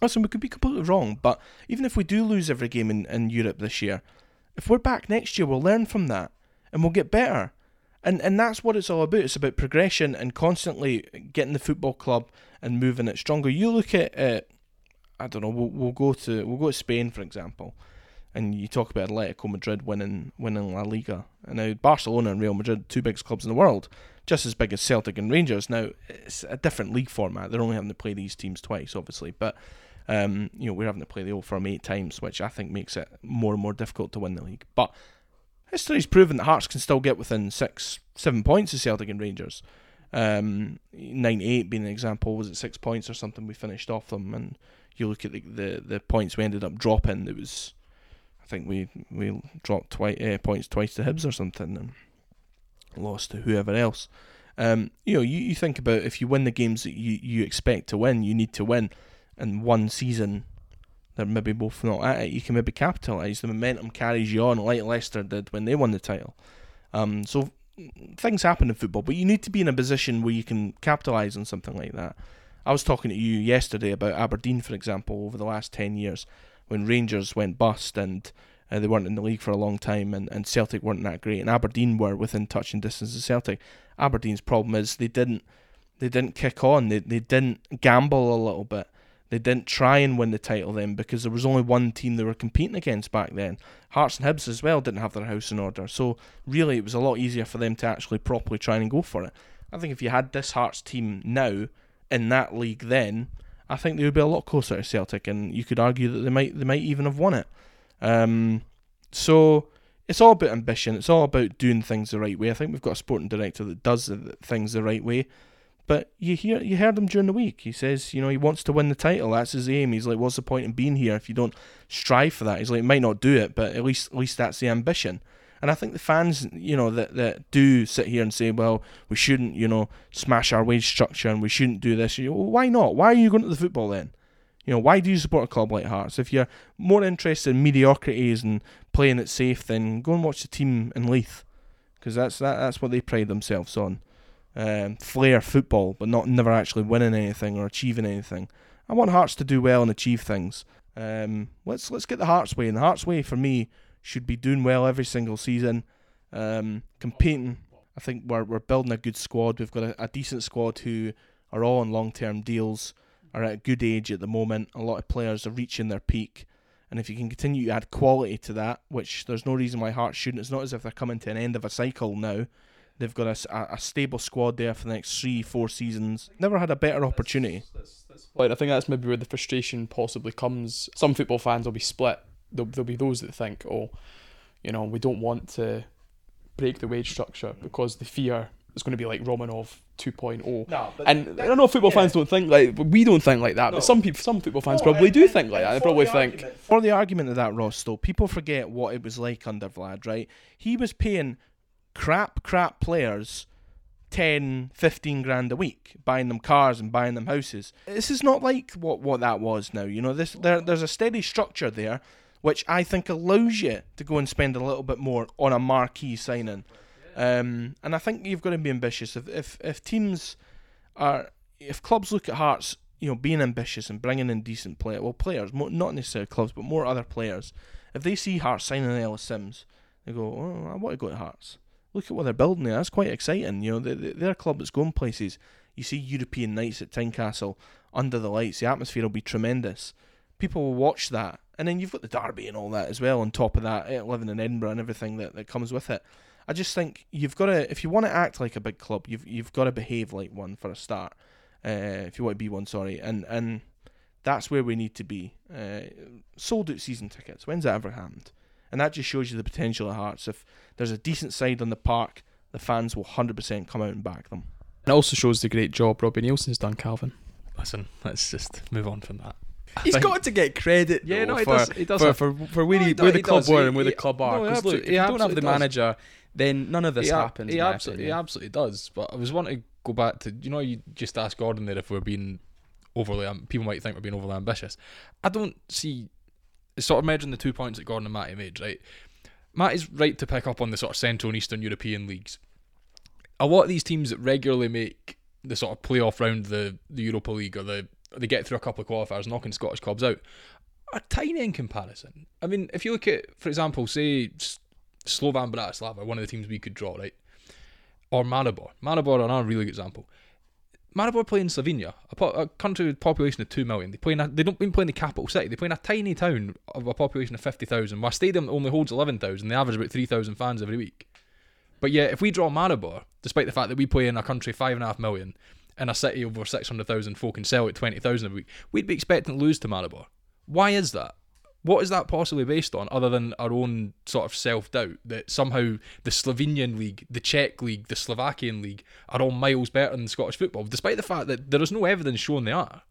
Listen, we could be completely wrong, but even if we do lose every game in, in Europe this year, if we're back next year, we'll learn from that and we'll get better. And and that's what it's all about. It's about progression and constantly getting the football club and moving it stronger. You look at, uh, I don't know, we'll, we'll go to we'll go to Spain for example and you talk about Atletico Madrid winning winning La Liga, and now Barcelona and Real Madrid, two biggest clubs in the world, just as big as Celtic and Rangers. Now it's a different league format; they're only having to play these teams twice, obviously, but um, you know we're having to play the Old Firm eight times, which I think makes it more and more difficult to win the league. But history's proven that Hearts can still get within six, seven points of Celtic and Rangers. Um, 98 being an example, was it six points or something? We finished off them, and you look at the the, the points we ended up dropping. It was I think we we dropped twi- uh, points twice to Hibs or something and lost to whoever else. Um, you know, you, you think about if you win the games that you, you expect to win, you need to win. And one season, they're maybe both not at it. You can maybe capitalise. The momentum carries you on, like Leicester did when they won the title. Um, so things happen in football, but you need to be in a position where you can capitalise on something like that. I was talking to you yesterday about Aberdeen, for example, over the last 10 years when Rangers went bust and uh, they weren't in the league for a long time, and, and Celtic weren't that great, and Aberdeen were within touching distance of Celtic. Aberdeen's problem is they didn't they didn't kick on. They they didn't gamble a little bit. They didn't try and win the title then because there was only one team they were competing against back then. Hearts and Hibs as well didn't have their house in order, so really it was a lot easier for them to actually properly try and go for it. I think if you had this Hearts team now in that league then, I think they would be a lot closer to Celtic, and you could argue that they might they might even have won it. Um, so it's all about ambition. It's all about doing things the right way. I think we've got a sporting director that does things the right way. But you hear you heard him during the week. He says, you know, he wants to win the title. That's his aim. He's like, what's the point in being here if you don't strive for that? He's like, might not do it, but at least at least that's the ambition. And I think the fans, you know, that, that do sit here and say, well, we shouldn't, you know, smash our wage structure and we shouldn't do this. You well, why not? Why are you going to the football then? You know, why do you support a club like Hearts? If you're more interested in mediocrities and playing it safe, then go and watch the team in Leith, because that's that, that's what they pride themselves on. Um, flair football, but not never actually winning anything or achieving anything. I want Hearts to do well and achieve things. Um, let's let's get the Hearts way. And the Hearts way for me should be doing well every single season, um, competing. I think we're we're building a good squad. We've got a, a decent squad who are all on long term deals, are at a good age at the moment. A lot of players are reaching their peak. And if you can continue to add quality to that, which there's no reason why Hearts shouldn't, it's not as if they're coming to an end of a cycle now. They've got a, a stable squad there for the next three, four seasons. Never had a better opportunity. Like I think that's maybe where the frustration possibly comes. Some football fans will be split. There'll, there'll be those that think, oh, you know, we don't want to break the wage structure because the fear is going to be like Romanov 2.0. No, but And I don't know if football fans don't think like we don't think like that, No. but some people, some football fans No, probably and- do and- think like that. They probably the think argument- for the argument of that, Ross, though, people forget what it was like under Vlad, right? He was paying crap, crap players 10, 15 grand a week, buying them cars and buying them houses. This is not like what, what that was now. You know, this there, there's a steady structure there, which I think allows you to go and spend a little bit more on a marquee signing. Um, and I think you've got to be ambitious. If, if if teams are, if clubs look at Hearts, you know, being ambitious and bringing in decent player, well, players, mo- not necessarily clubs, but more other players. If they see Hearts signing Ellis Simms, they go, "Oh, I want to go to Hearts. Look at what they're building there. That's quite exciting. You know, they, they, they're a club that's going places. You see European nights at Tynecastle under the lights. The atmosphere will be tremendous. People will watch that, and then you've got the derby and all that as well. On top of that, eh, living in Edinburgh and everything that, that comes with it. I just think you've got to, if you want to act like a big club, you've you've got to behave like one for a start. Uh, if you want to be one, sorry, and and that's where we need to be. Uh, sold out season tickets. When's that ever happened? And that just shows you the potential of Hearts. If there's a decent side on the park, the fans will 100% come out and back them. it also shows the great job Robbie Neilson's done, Calvin. Listen, let's just move on from that. He's think- got to get credit. Yeah, though, no, he for, does. He does. for, have- for, for where, No, he, he the he club does. were He- and where the club no, are. he 'Cause look, absolutely- if you don't have the does. manager, then none of this he, happens. he, in my absolutely, he absolutely does. But I was wanting to go back to you know you just asked Gordon there if we're being overly um, people might think we're being overly ambitious. I don't see sort of merging the two points that Gordon and Matty made. Right, Matty's right to pick up on the sort of Central and Eastern European leagues. A lot of these teams that regularly make the sort of playoff round the the Europa League or the they get through a couple of qualifiers, knocking Scottish clubs out, are tiny in comparison. I mean, if you look at, for example, say Slovan Bratislava, one of the teams we could draw, right? Or Maribor. Maribor are another really good example. Maribor play in Slovenia, a, po- a country with a population of two million. They play in a, they don't even play in the capital city. They play in a tiny town of a population of fifty thousand. Our stadium only holds eleven thousand. They average about three thousand fans every week. But yet, if we draw Maribor, despite the fact that we play in a country five and a half million, in a city over six hundred thousand folk and sell at twenty thousand a week, we'd be expecting to lose to Maribor. Why is that? What is that possibly based on, other than our own sort of self doubt that somehow the Slovenian league, the Czech league, the Slovakian league are all miles better than Scottish football, despite the fact that there is no evidence showing they are?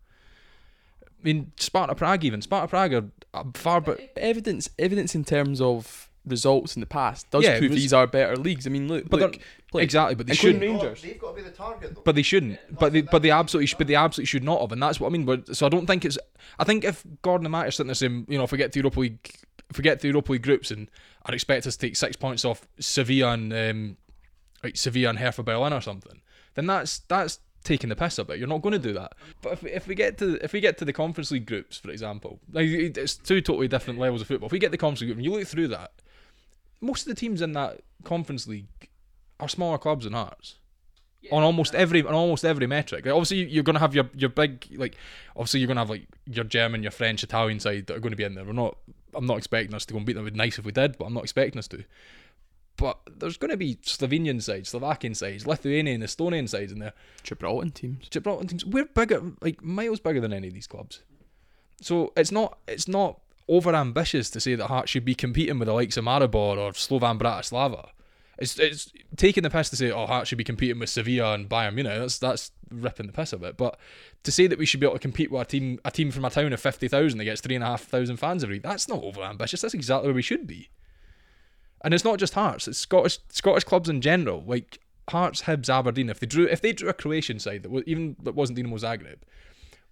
I mean, Sparta Prague even Sparta Prague are far but evidence evidence in terms of results in the past does Yeah, prove was- these are better leagues. I mean, look, But look, they're- look, exactly, but they shouldn't. Rangers. They've got to be the target, though. But they shouldn't. But they but they absolutely sh- but they absolutely should not have, and that's what I mean. But so I don't think it's. I think if Gordon and Matt are sitting there saying, you know, forget we get Europa League, if we get to Europa League groups, and I'd expect us to take six points off Sevilla and um, like Sevilla and Hertha Berlin or something, then that's that's taking the piss a bit. You're not going to do that. But if, if we get to if we get to the Conference League groups, for example, like it's two totally different levels of football. If we get the Conference League group and you look through that, most of the teams in that Conference League are smaller clubs than Hearts on almost every on almost every metric. Like, obviously, you're going to have your your big like. Obviously, you're going to have like your German, your French, Italian side that are going to be in there. We're not. I'm not expecting us to go and beat them. It'd be nice if we did, but I'm not expecting us to. But there's going to be Slovenian sides, Slovakian sides, Lithuanian, Estonian sides in there. Gibraltar teams. Gibraltar teams. We're bigger, like miles bigger than any of these clubs. So it's not it's not over ambitious to say that Hearts should be competing with the likes of Maribor or Slovan Bratislava. It's it's taking the piss to say oh Hearts should be competing with Sevilla and Bayern Munich. That's that's ripping the piss a bit. But to say that we should be able to compete with a team a team from a town of fifty thousand that gets three and a half thousand fans every week, that's not over ambitious. That's exactly where we should be. And it's not just Hearts; it's Scottish Scottish clubs in general. Like Hearts, Hibs, Aberdeen. If they drew if they drew a Croatian side that was even that wasn't Dinamo Zagreb,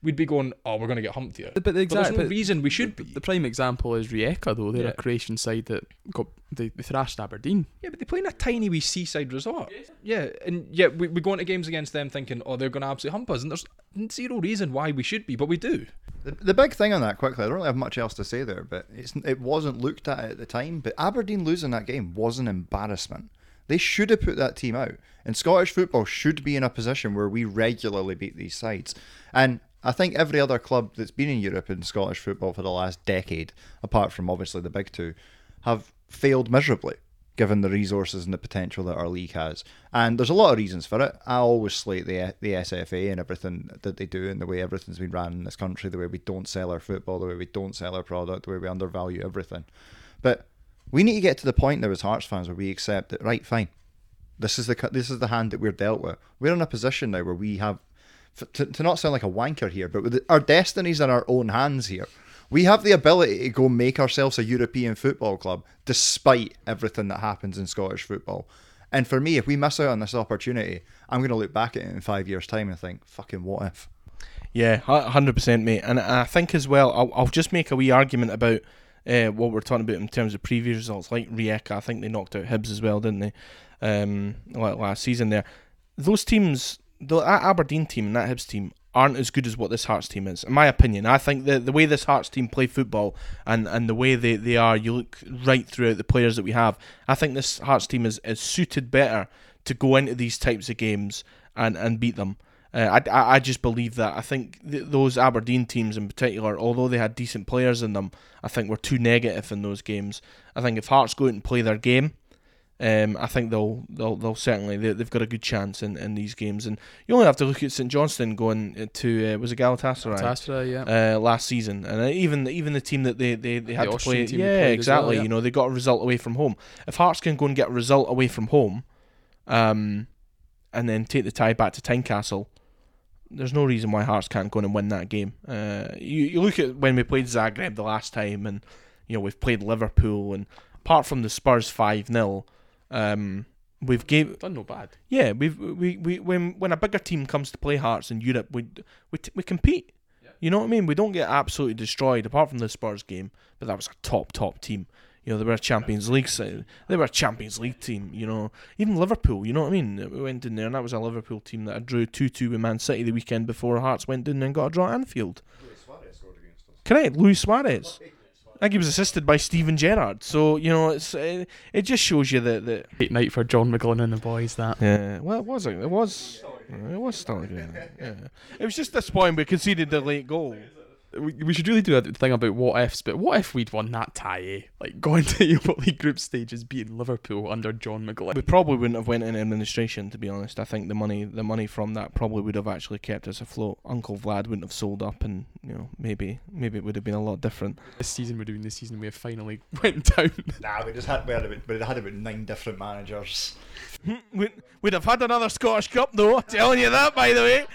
we'd be going, oh, we're going to get humped here. But the But exact there's no but reason we should the, be. the prime example is Rijeka though. They're Yeah. a Croatian side that got they, they thrashed Aberdeen. Yeah, but they play in a tiny wee seaside resort. Yeah, and yeah, we, we go into games against them thinking, oh, they're going to absolutely hump us, and there's zero reason why we should be, but we do. The, the big thing on that, quickly, I don't really have much else to say there, but it's it wasn't looked at at the time. But Aberdeen losing that game was an embarrassment. They should have put that team out. And Scottish football should be in a position where we regularly beat these sides. And I think every other club that's been in Europe in Scottish football for the last decade, apart from obviously the big two, have failed miserably given the resources and the potential that our league has. And there's a lot of reasons for it. I always slate the the SFA and everything that they do and the way everything's been ran in this country, the way we don't sell our football, the way we don't sell our product, the way we undervalue everything. But we need to get to the point now as Hearts fans where we accept that right, fine. This is the this is the hand that we're dealt with. We're in a position now where we have to, to not sound like a wanker here, but our destinies in our own hands here. We have the ability to go make ourselves a European football club despite everything that happens in Scottish football. And for me, if we miss out on this opportunity, I'm going to look back at it in five years' time and think, fucking what if? Yeah, hundred percent, mate. And I think as well, I'll, I'll just make a wee argument about uh, what we're talking about in terms of previous results, like Rijeka. I think they knocked out Hibs as well, didn't they? Um, last season there. Those teams, the that Aberdeen team and that Hibs team, aren't as good as what this Hearts team is. In my opinion, I think the the way this Hearts team play football and, and the way they, they are, you look right throughout the players that we have. I think this Hearts team is, is suited better to go into these types of games and, and beat them. Uh, I, I, I just believe that. I think th- those Aberdeen teams in particular, although they had decent players in them, I think were too negative in those games. I think if Hearts go out and play their game, um, I think they'll they'll, they'll certainly they, they've got a good chance in, in these games. And you only have to look at St Johnstone going to uh, was it Galatasaray Tastra, yeah. uh, last season, and uh, even even the team that they, they, they had The to Austrian play, team yeah, as well, exactly. yeah. You know, they got a result away from home. If Hearts can go and get a result away from home, um, and then take the tie back to Tynecastle, there's no reason why Hearts can't go in and win that game. Uh, you you look at when we played Zagreb the last time, and you know we've played Liverpool, and apart from the Spurs five 0 um, we've gave Done no bad. yeah, we've we, we when when a bigger team comes to play Hearts in Europe, we we t- we compete. You know what I mean? We don't get absolutely destroyed apart from the Spurs game, but that was a top top team. You know, they were a Champions League side. They were a Champions League team. You know, even Liverpool. You know what I mean? We went in there, and that was a Liverpool team that I drew two two with Man City the weekend before Hearts went in and got a draw at Anfield. Correct, Luis Suarez. I think he was assisted by Steven Gerrard. So you know, it's uh, it just shows you that that Great night for John McGlynn and the boys. That. yeah, well, it was. It was. It was good. Yeah. It was just disappointing we conceded the late goal. We, we should really do a thing about what ifs, but what if we'd won that tie? Eh? Like [LAUGHS] going to Europa League group stages, beating Liverpool under John McGlynn. We probably wouldn't have went in administration, to be honest. I think the money, the money from that probably would have actually kept us afloat. Uncle Vlad wouldn't have sold up, and you know, maybe, maybe it would have been a lot different. This season we're doing this season we have finally [LAUGHS] went down. Nah, we just had we had about, we had about nine different managers. we'd, we'd have had another Scottish Cup, though. Telling you that, by the way.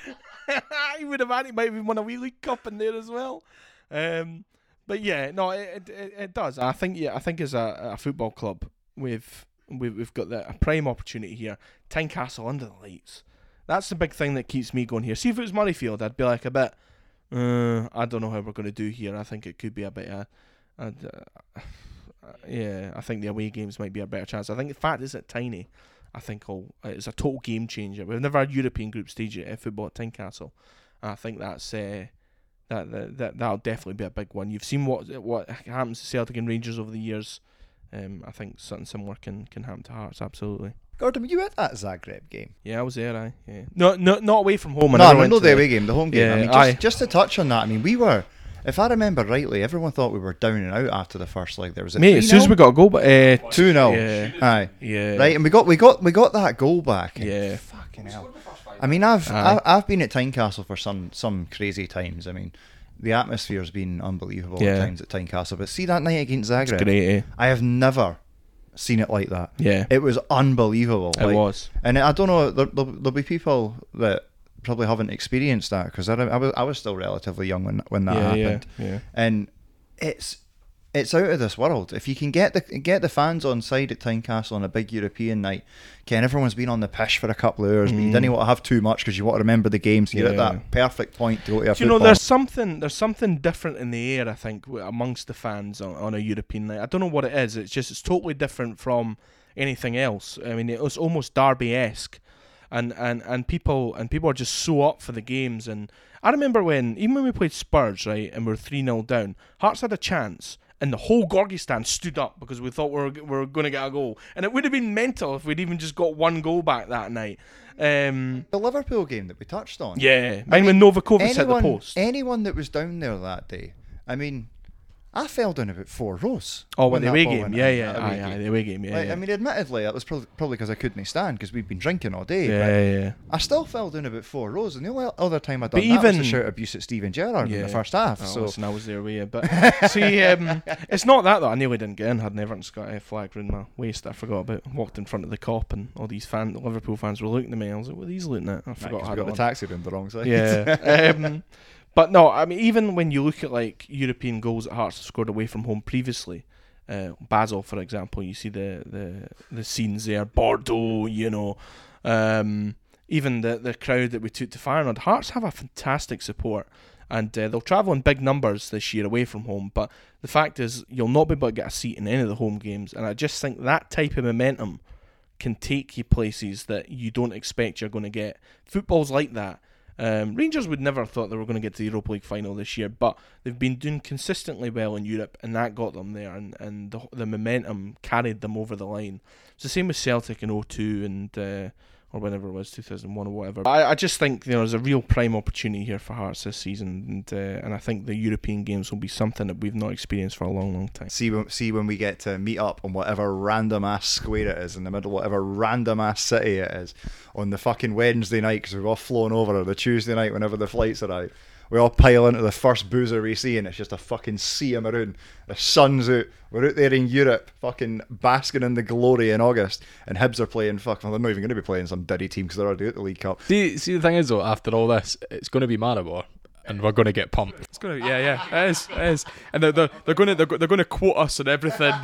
[LAUGHS] he would have had. He might have won a wee league cup in there as well. Um, but yeah, no, it, it, it does. I think yeah, I think as a, a football club, we've we've, we've got the, a prime opportunity here. Tynecastle under the lights. That's the big thing that keeps me going here. See if it was Murrayfield, I'd be like a bit. Uh, I don't know how we're going to do here. I think it could be a bit. Uh, uh, [SIGHS] yeah, I think the away games might be a better chance. I think the fact is it tiny. I think will it's a total game changer. We've never had European group stage at football at Tynecastle. And I think that's uh, that, that that that'll definitely be a big one. You've seen what what happens to Celtic and Rangers over the years. Um, I think something similar can can happen to Hearts. Absolutely. Gordon, were you at that Zagreb game? Yeah, I was there. I yeah. No, no, not away from home. I no, never no, no, the away game, the home game. Yeah, I mean, aye. just, just to touch on that, I mean, we were, if I remember rightly, everyone thought we were down and out after the first leg. There was a Mate, as soon as we got a goal, but uh, two 0 yeah, aye, yeah, right, and we got we got we got that goal back. Yeah. fucking hell. I mean, I've, Aye. I've I've been at Tynecastle for some some crazy times. I mean, the atmosphere's been unbelievable Yeah. at times at Tynecastle. But see that night against It's Zagreb, great. Eh? I have never seen it like that. Yeah, It was unbelievable. it like- was. And I don't know, there, there'll, there'll be people that probably haven't experienced that because I, I was I was still relatively young when when that yeah, happened, yeah, yeah. and it's it's out of this world. If you can get the get the fans on side at Tynecastle on a big European night, Ken, everyone's been on the pish for a couple of hours, but you Mm. didn't want to have too much because you want to remember the games. You're at that perfect point to go to you know, there's something there's something different in the air. I think amongst the fans on, on a European night. I don't know what it is. It's just it's totally different from anything else. I mean, it was almost Derby esque, and, and and people and people are just so up for the games. And I remember when even when we played Spurs, right, and we were three 0 down, Hearts had a chance. And the whole Gorgie stand stood up because we thought we were, we were going to get a goal. And it would have been mental if we'd even just got one goal back that night. Um, the Liverpool game that we touched on. yeah, mine when Novikovas hit the post. anyone that was down there that day, I mean, I fell down about four rows. Oh, when when the that away game, yeah, yeah, that aye, away aye, the away game, yeah, Like, yeah. I mean, admittedly, that was prob- probably because I couldn't stand because we'd been drinking all day. yeah, but yeah, yeah. I still fell down about four rows, and the only other time I'd But done that was even- to shout abuse at Steven Gerrard in the first half. Oh, so listen, I was there with you, but [LAUGHS] see, um, it's not that though. I nearly didn't get in. Had Everton's got a flag around my waist. I forgot about. Walked in front of the cop, and all these fan Liverpool fans were looking at me. I was like, "What are these looking at?" I forgot. 'cause I got the on. taxi round the wrong side. Yeah. [LAUGHS] um, but no, I mean, even when you look at like European goals that Hearts have scored away from home previously, uh, Basel, for example, you see the, the, the scenes there, Bordeaux, you know, um, even the, the crowd that we took to Feyenoord. Hearts have a fantastic support. And uh, they'll travel in big numbers this year away from home. But the fact is, you'll not be able to get a seat in any of the home games. And I just think that type of momentum can take you places that you don't expect you're going to get. Football's like that. Um, Rangers would never have thought they were going to get to the Europa League final this year, but they've been doing consistently well in Europe, and that got them there, and, and the, the momentum carried them over the line. It's the same with Celtic in 02 and uh, or whenever it was 2001 or whatever. I, I just think you know, there's a real prime opportunity here for Hearts this season, and uh, and I think the European games will be something that we've not experienced for a long, long time. See when, see when we get to meet up on whatever random ass square it is in the middle, of whatever random ass city it is, on the fucking Wednesday night because we've all flown over, or the Tuesday night whenever the flights arrive. We all pile into the first boozer we see, and it's just a fucking sea of maroon. The sun's out. We're out there in Europe, fucking basking in the glory in August, and Hibs are playing. Fuck, well, they're not even going to be playing some dirty team because they're already at the League Cup. See, see, the thing is though, after all this, it's going to be Maribor, and we're going to get pumped. It's gonna, yeah, yeah, it is, it is, and they're they're, they're gonna they're, they're gonna quote us and everything.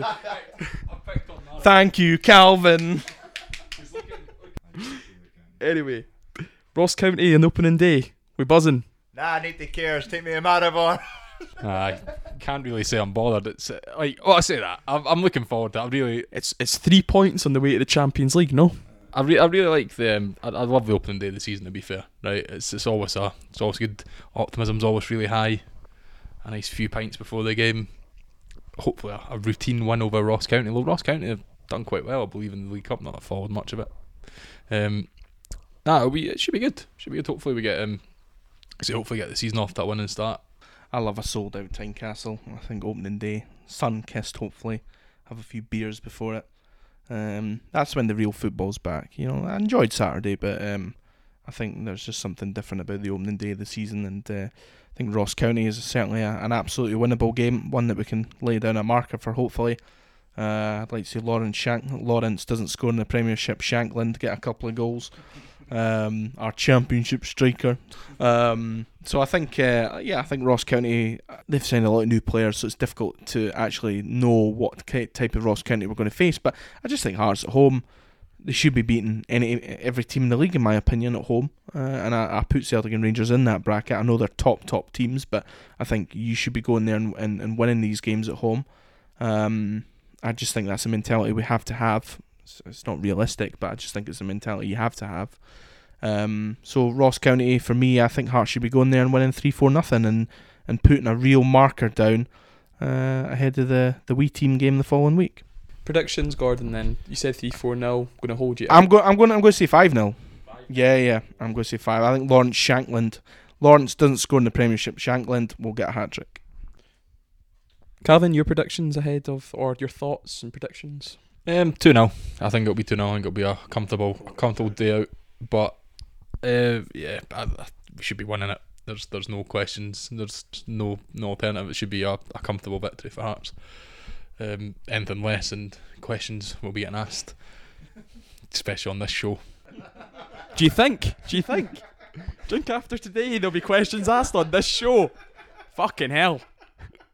[LAUGHS] Thank you, Calvin. anyway, Ross County on opening day, we buzzing. Nah, I need the cares. Take me to Maribor. I can't really say I'm bothered. It's uh, like, well, I say that I'm, I'm looking forward to. it. I really, It's it's three points on the way to the Champions League. No, I, re- I really like the. Um, I, I love the opening day of the season. To be fair, right? It's it's always a it's always good. Optimism's always really high. A nice few pints before the game. Hopefully, a, a routine win over Ross County. Well, Ross County have done quite well, I believe, in the League Cup. Not followed much of it. Um, nah, it'll be, it should be good. Should be good. Hopefully, we get um, so hopefully get the season off that winning start. I love a sold out Tynecastle. I think opening day, sun kissed. Hopefully, have a few beers before it. Um, that's when the real football's back. You know, I enjoyed Saturday, but um, I think there's just something different about the opening day of the season, and uh, I think Ross County is certainly a, an absolutely winnable game, one that we can lay down a marker for. Hopefully, uh, I'd like to see Lawrence Shank. Lawrence doesn't score in the Premiership. Shankland get a couple of goals. Um, our Championship striker. Um, so I think, uh, yeah, I think Ross County they've signed a lot of new players, so it's difficult to actually know what type of Ross County we're going to face. But I just think Hearts at home, they should be beating any every team in the league, in my opinion, at home. Uh, and I, I put Celtic and Rangers in that bracket. I know they're top top teams, but I think you should be going there and, and, and winning these games at home. Um, I just think that's a mentality we have to have. It's, it's not realistic, but I just think it's a mentality you have to have. Um, so Ross County, for me, I think Hearts should be going there and winning three four nothing and and putting a real marker down uh, ahead of the the wee team game the following week. predictions, Gordon. Then you said three four 0 Going to hold you. I'm going. I'm going. I'm going to say five 0 Yeah, yeah. I'm going to say five. I think Lawrence Shankland. Lawrence doesn't score in the Premiership. Shankland will get a hat trick. Calvin, your predictions ahead of or your thoughts and predictions. Um, two 0 I think it'll be two 0 I think it'll be a comfortable, a comfortable day out. But uh, yeah, I, I- we should be winning it. There's, there's no questions. There's no, no alternative. It should be a, a comfortable victory for Hearts. Um, anything less and questions will be getting asked, especially on this show. Do you think? Do you think? Drink after today, there'll be questions asked on this show. Fucking hell.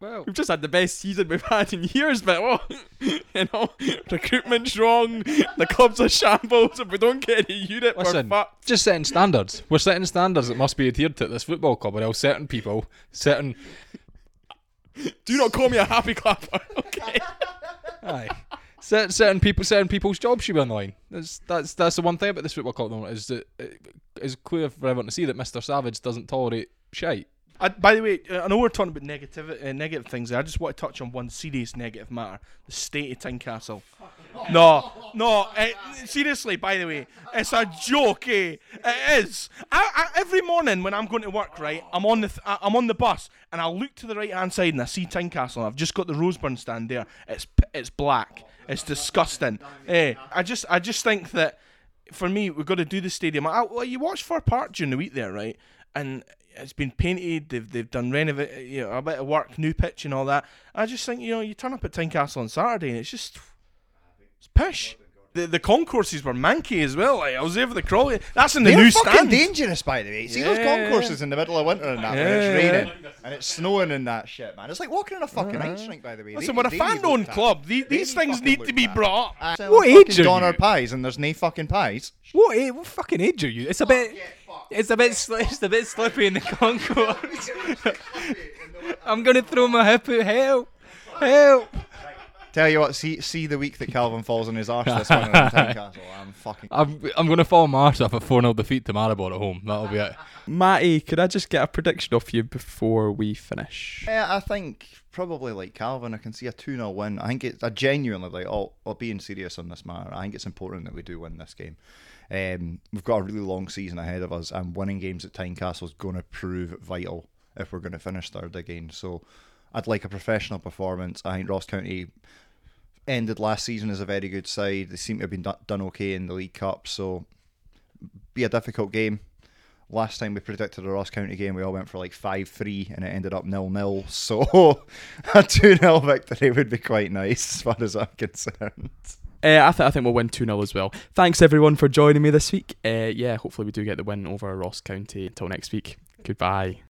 Well, We've just had the best season we've had in years, but oh, [LAUGHS] you know, recruitment's wrong. The club's a shambles. If we don't get a unit, Listen. we're fucked. just setting standards. We're setting standards that must be adhered to at this football club, or else certain people, certain Do not call me a happy clapper. [LAUGHS] Okay. Aye. Certain, certain people, certain people's jobs should be on the line. That's that's that's the one thing about this football club. Though, is that it is clear for everyone to see that Mister Savage doesn't tolerate shite. I, by the way, uh, I know we're talking about negative, uh, negative things. there. I just want to touch on one serious negative matter: the state of Tynecastle. No, no, eh, seriously. By the way, it's a joke. Eh? It is. I, I, every morning when I'm going to work, right, I'm on the th- I'm on the bus and I look to the right hand side and I see Tynecastle. And I've just got the Roseburn stand there. It's it's black. It's disgusting. Eh, I just I just think that for me, we've got to do the stadium. I, well, you watch Fir Park during the week there, right? And it's been painted. They've they've done renovate, you know, a bit of work, new pitch and all that. I just think you know, you turn up at Tynecastle on Saturday and it's just it's pish. The the concourses were manky as well. Like I was there for the crawley. That's in the They're new fucking stand. dangerous, by the way. See those concourses in the middle of winter and that when Yeah. it's raining and it's snowing and that shit, man. It's like walking in a fucking ice rink, by the way. Listen, They- we're a they fan-owned looked at. club. They these things fucking need to looked be at. brought up. Uh, What selling age fucking are Donner you? pies and there's no fucking pies. What, what fucking age are you? It's a bit. It's a bit. Sli- it's a bit slippy in the [LAUGHS] concourse. [LAUGHS] I'm gonna throw my hip out. Help! Help! Tell you what, see see the week that Calvin falls on his arse this [LAUGHS] one in Tynecastle. I'm fucking. I'm I'm gonna fall my arse off a 4 0 defeat to Maribor at home. That'll be it. Matty, could I just get a prediction off you before we finish? Yeah, I think probably like Calvin, I can see a 2 0 win. I think it's I genuinely like, oh, well, being serious on this matter, I think it's important that we do win this game. Um, we've got a really long season ahead of us, and winning games at Tynecastle is going to prove vital if we're going to finish third again. So I'd like a professional performance. I think Ross County ended last season as a very good side. They seem to have been done okay in the League Cup, so be a difficult game. Last time we predicted a Ross County game, we all went for like 5 3 and it ended up nil nil. [LAUGHS] So [LAUGHS] a 2 0 victory would be quite nice as far as I'm concerned. Uh, I, th- I think we'll win 2 0 as well. Thanks everyone for joining me this week. Uh, yeah, hopefully we do get the win over Ross County. Until next week, goodbye.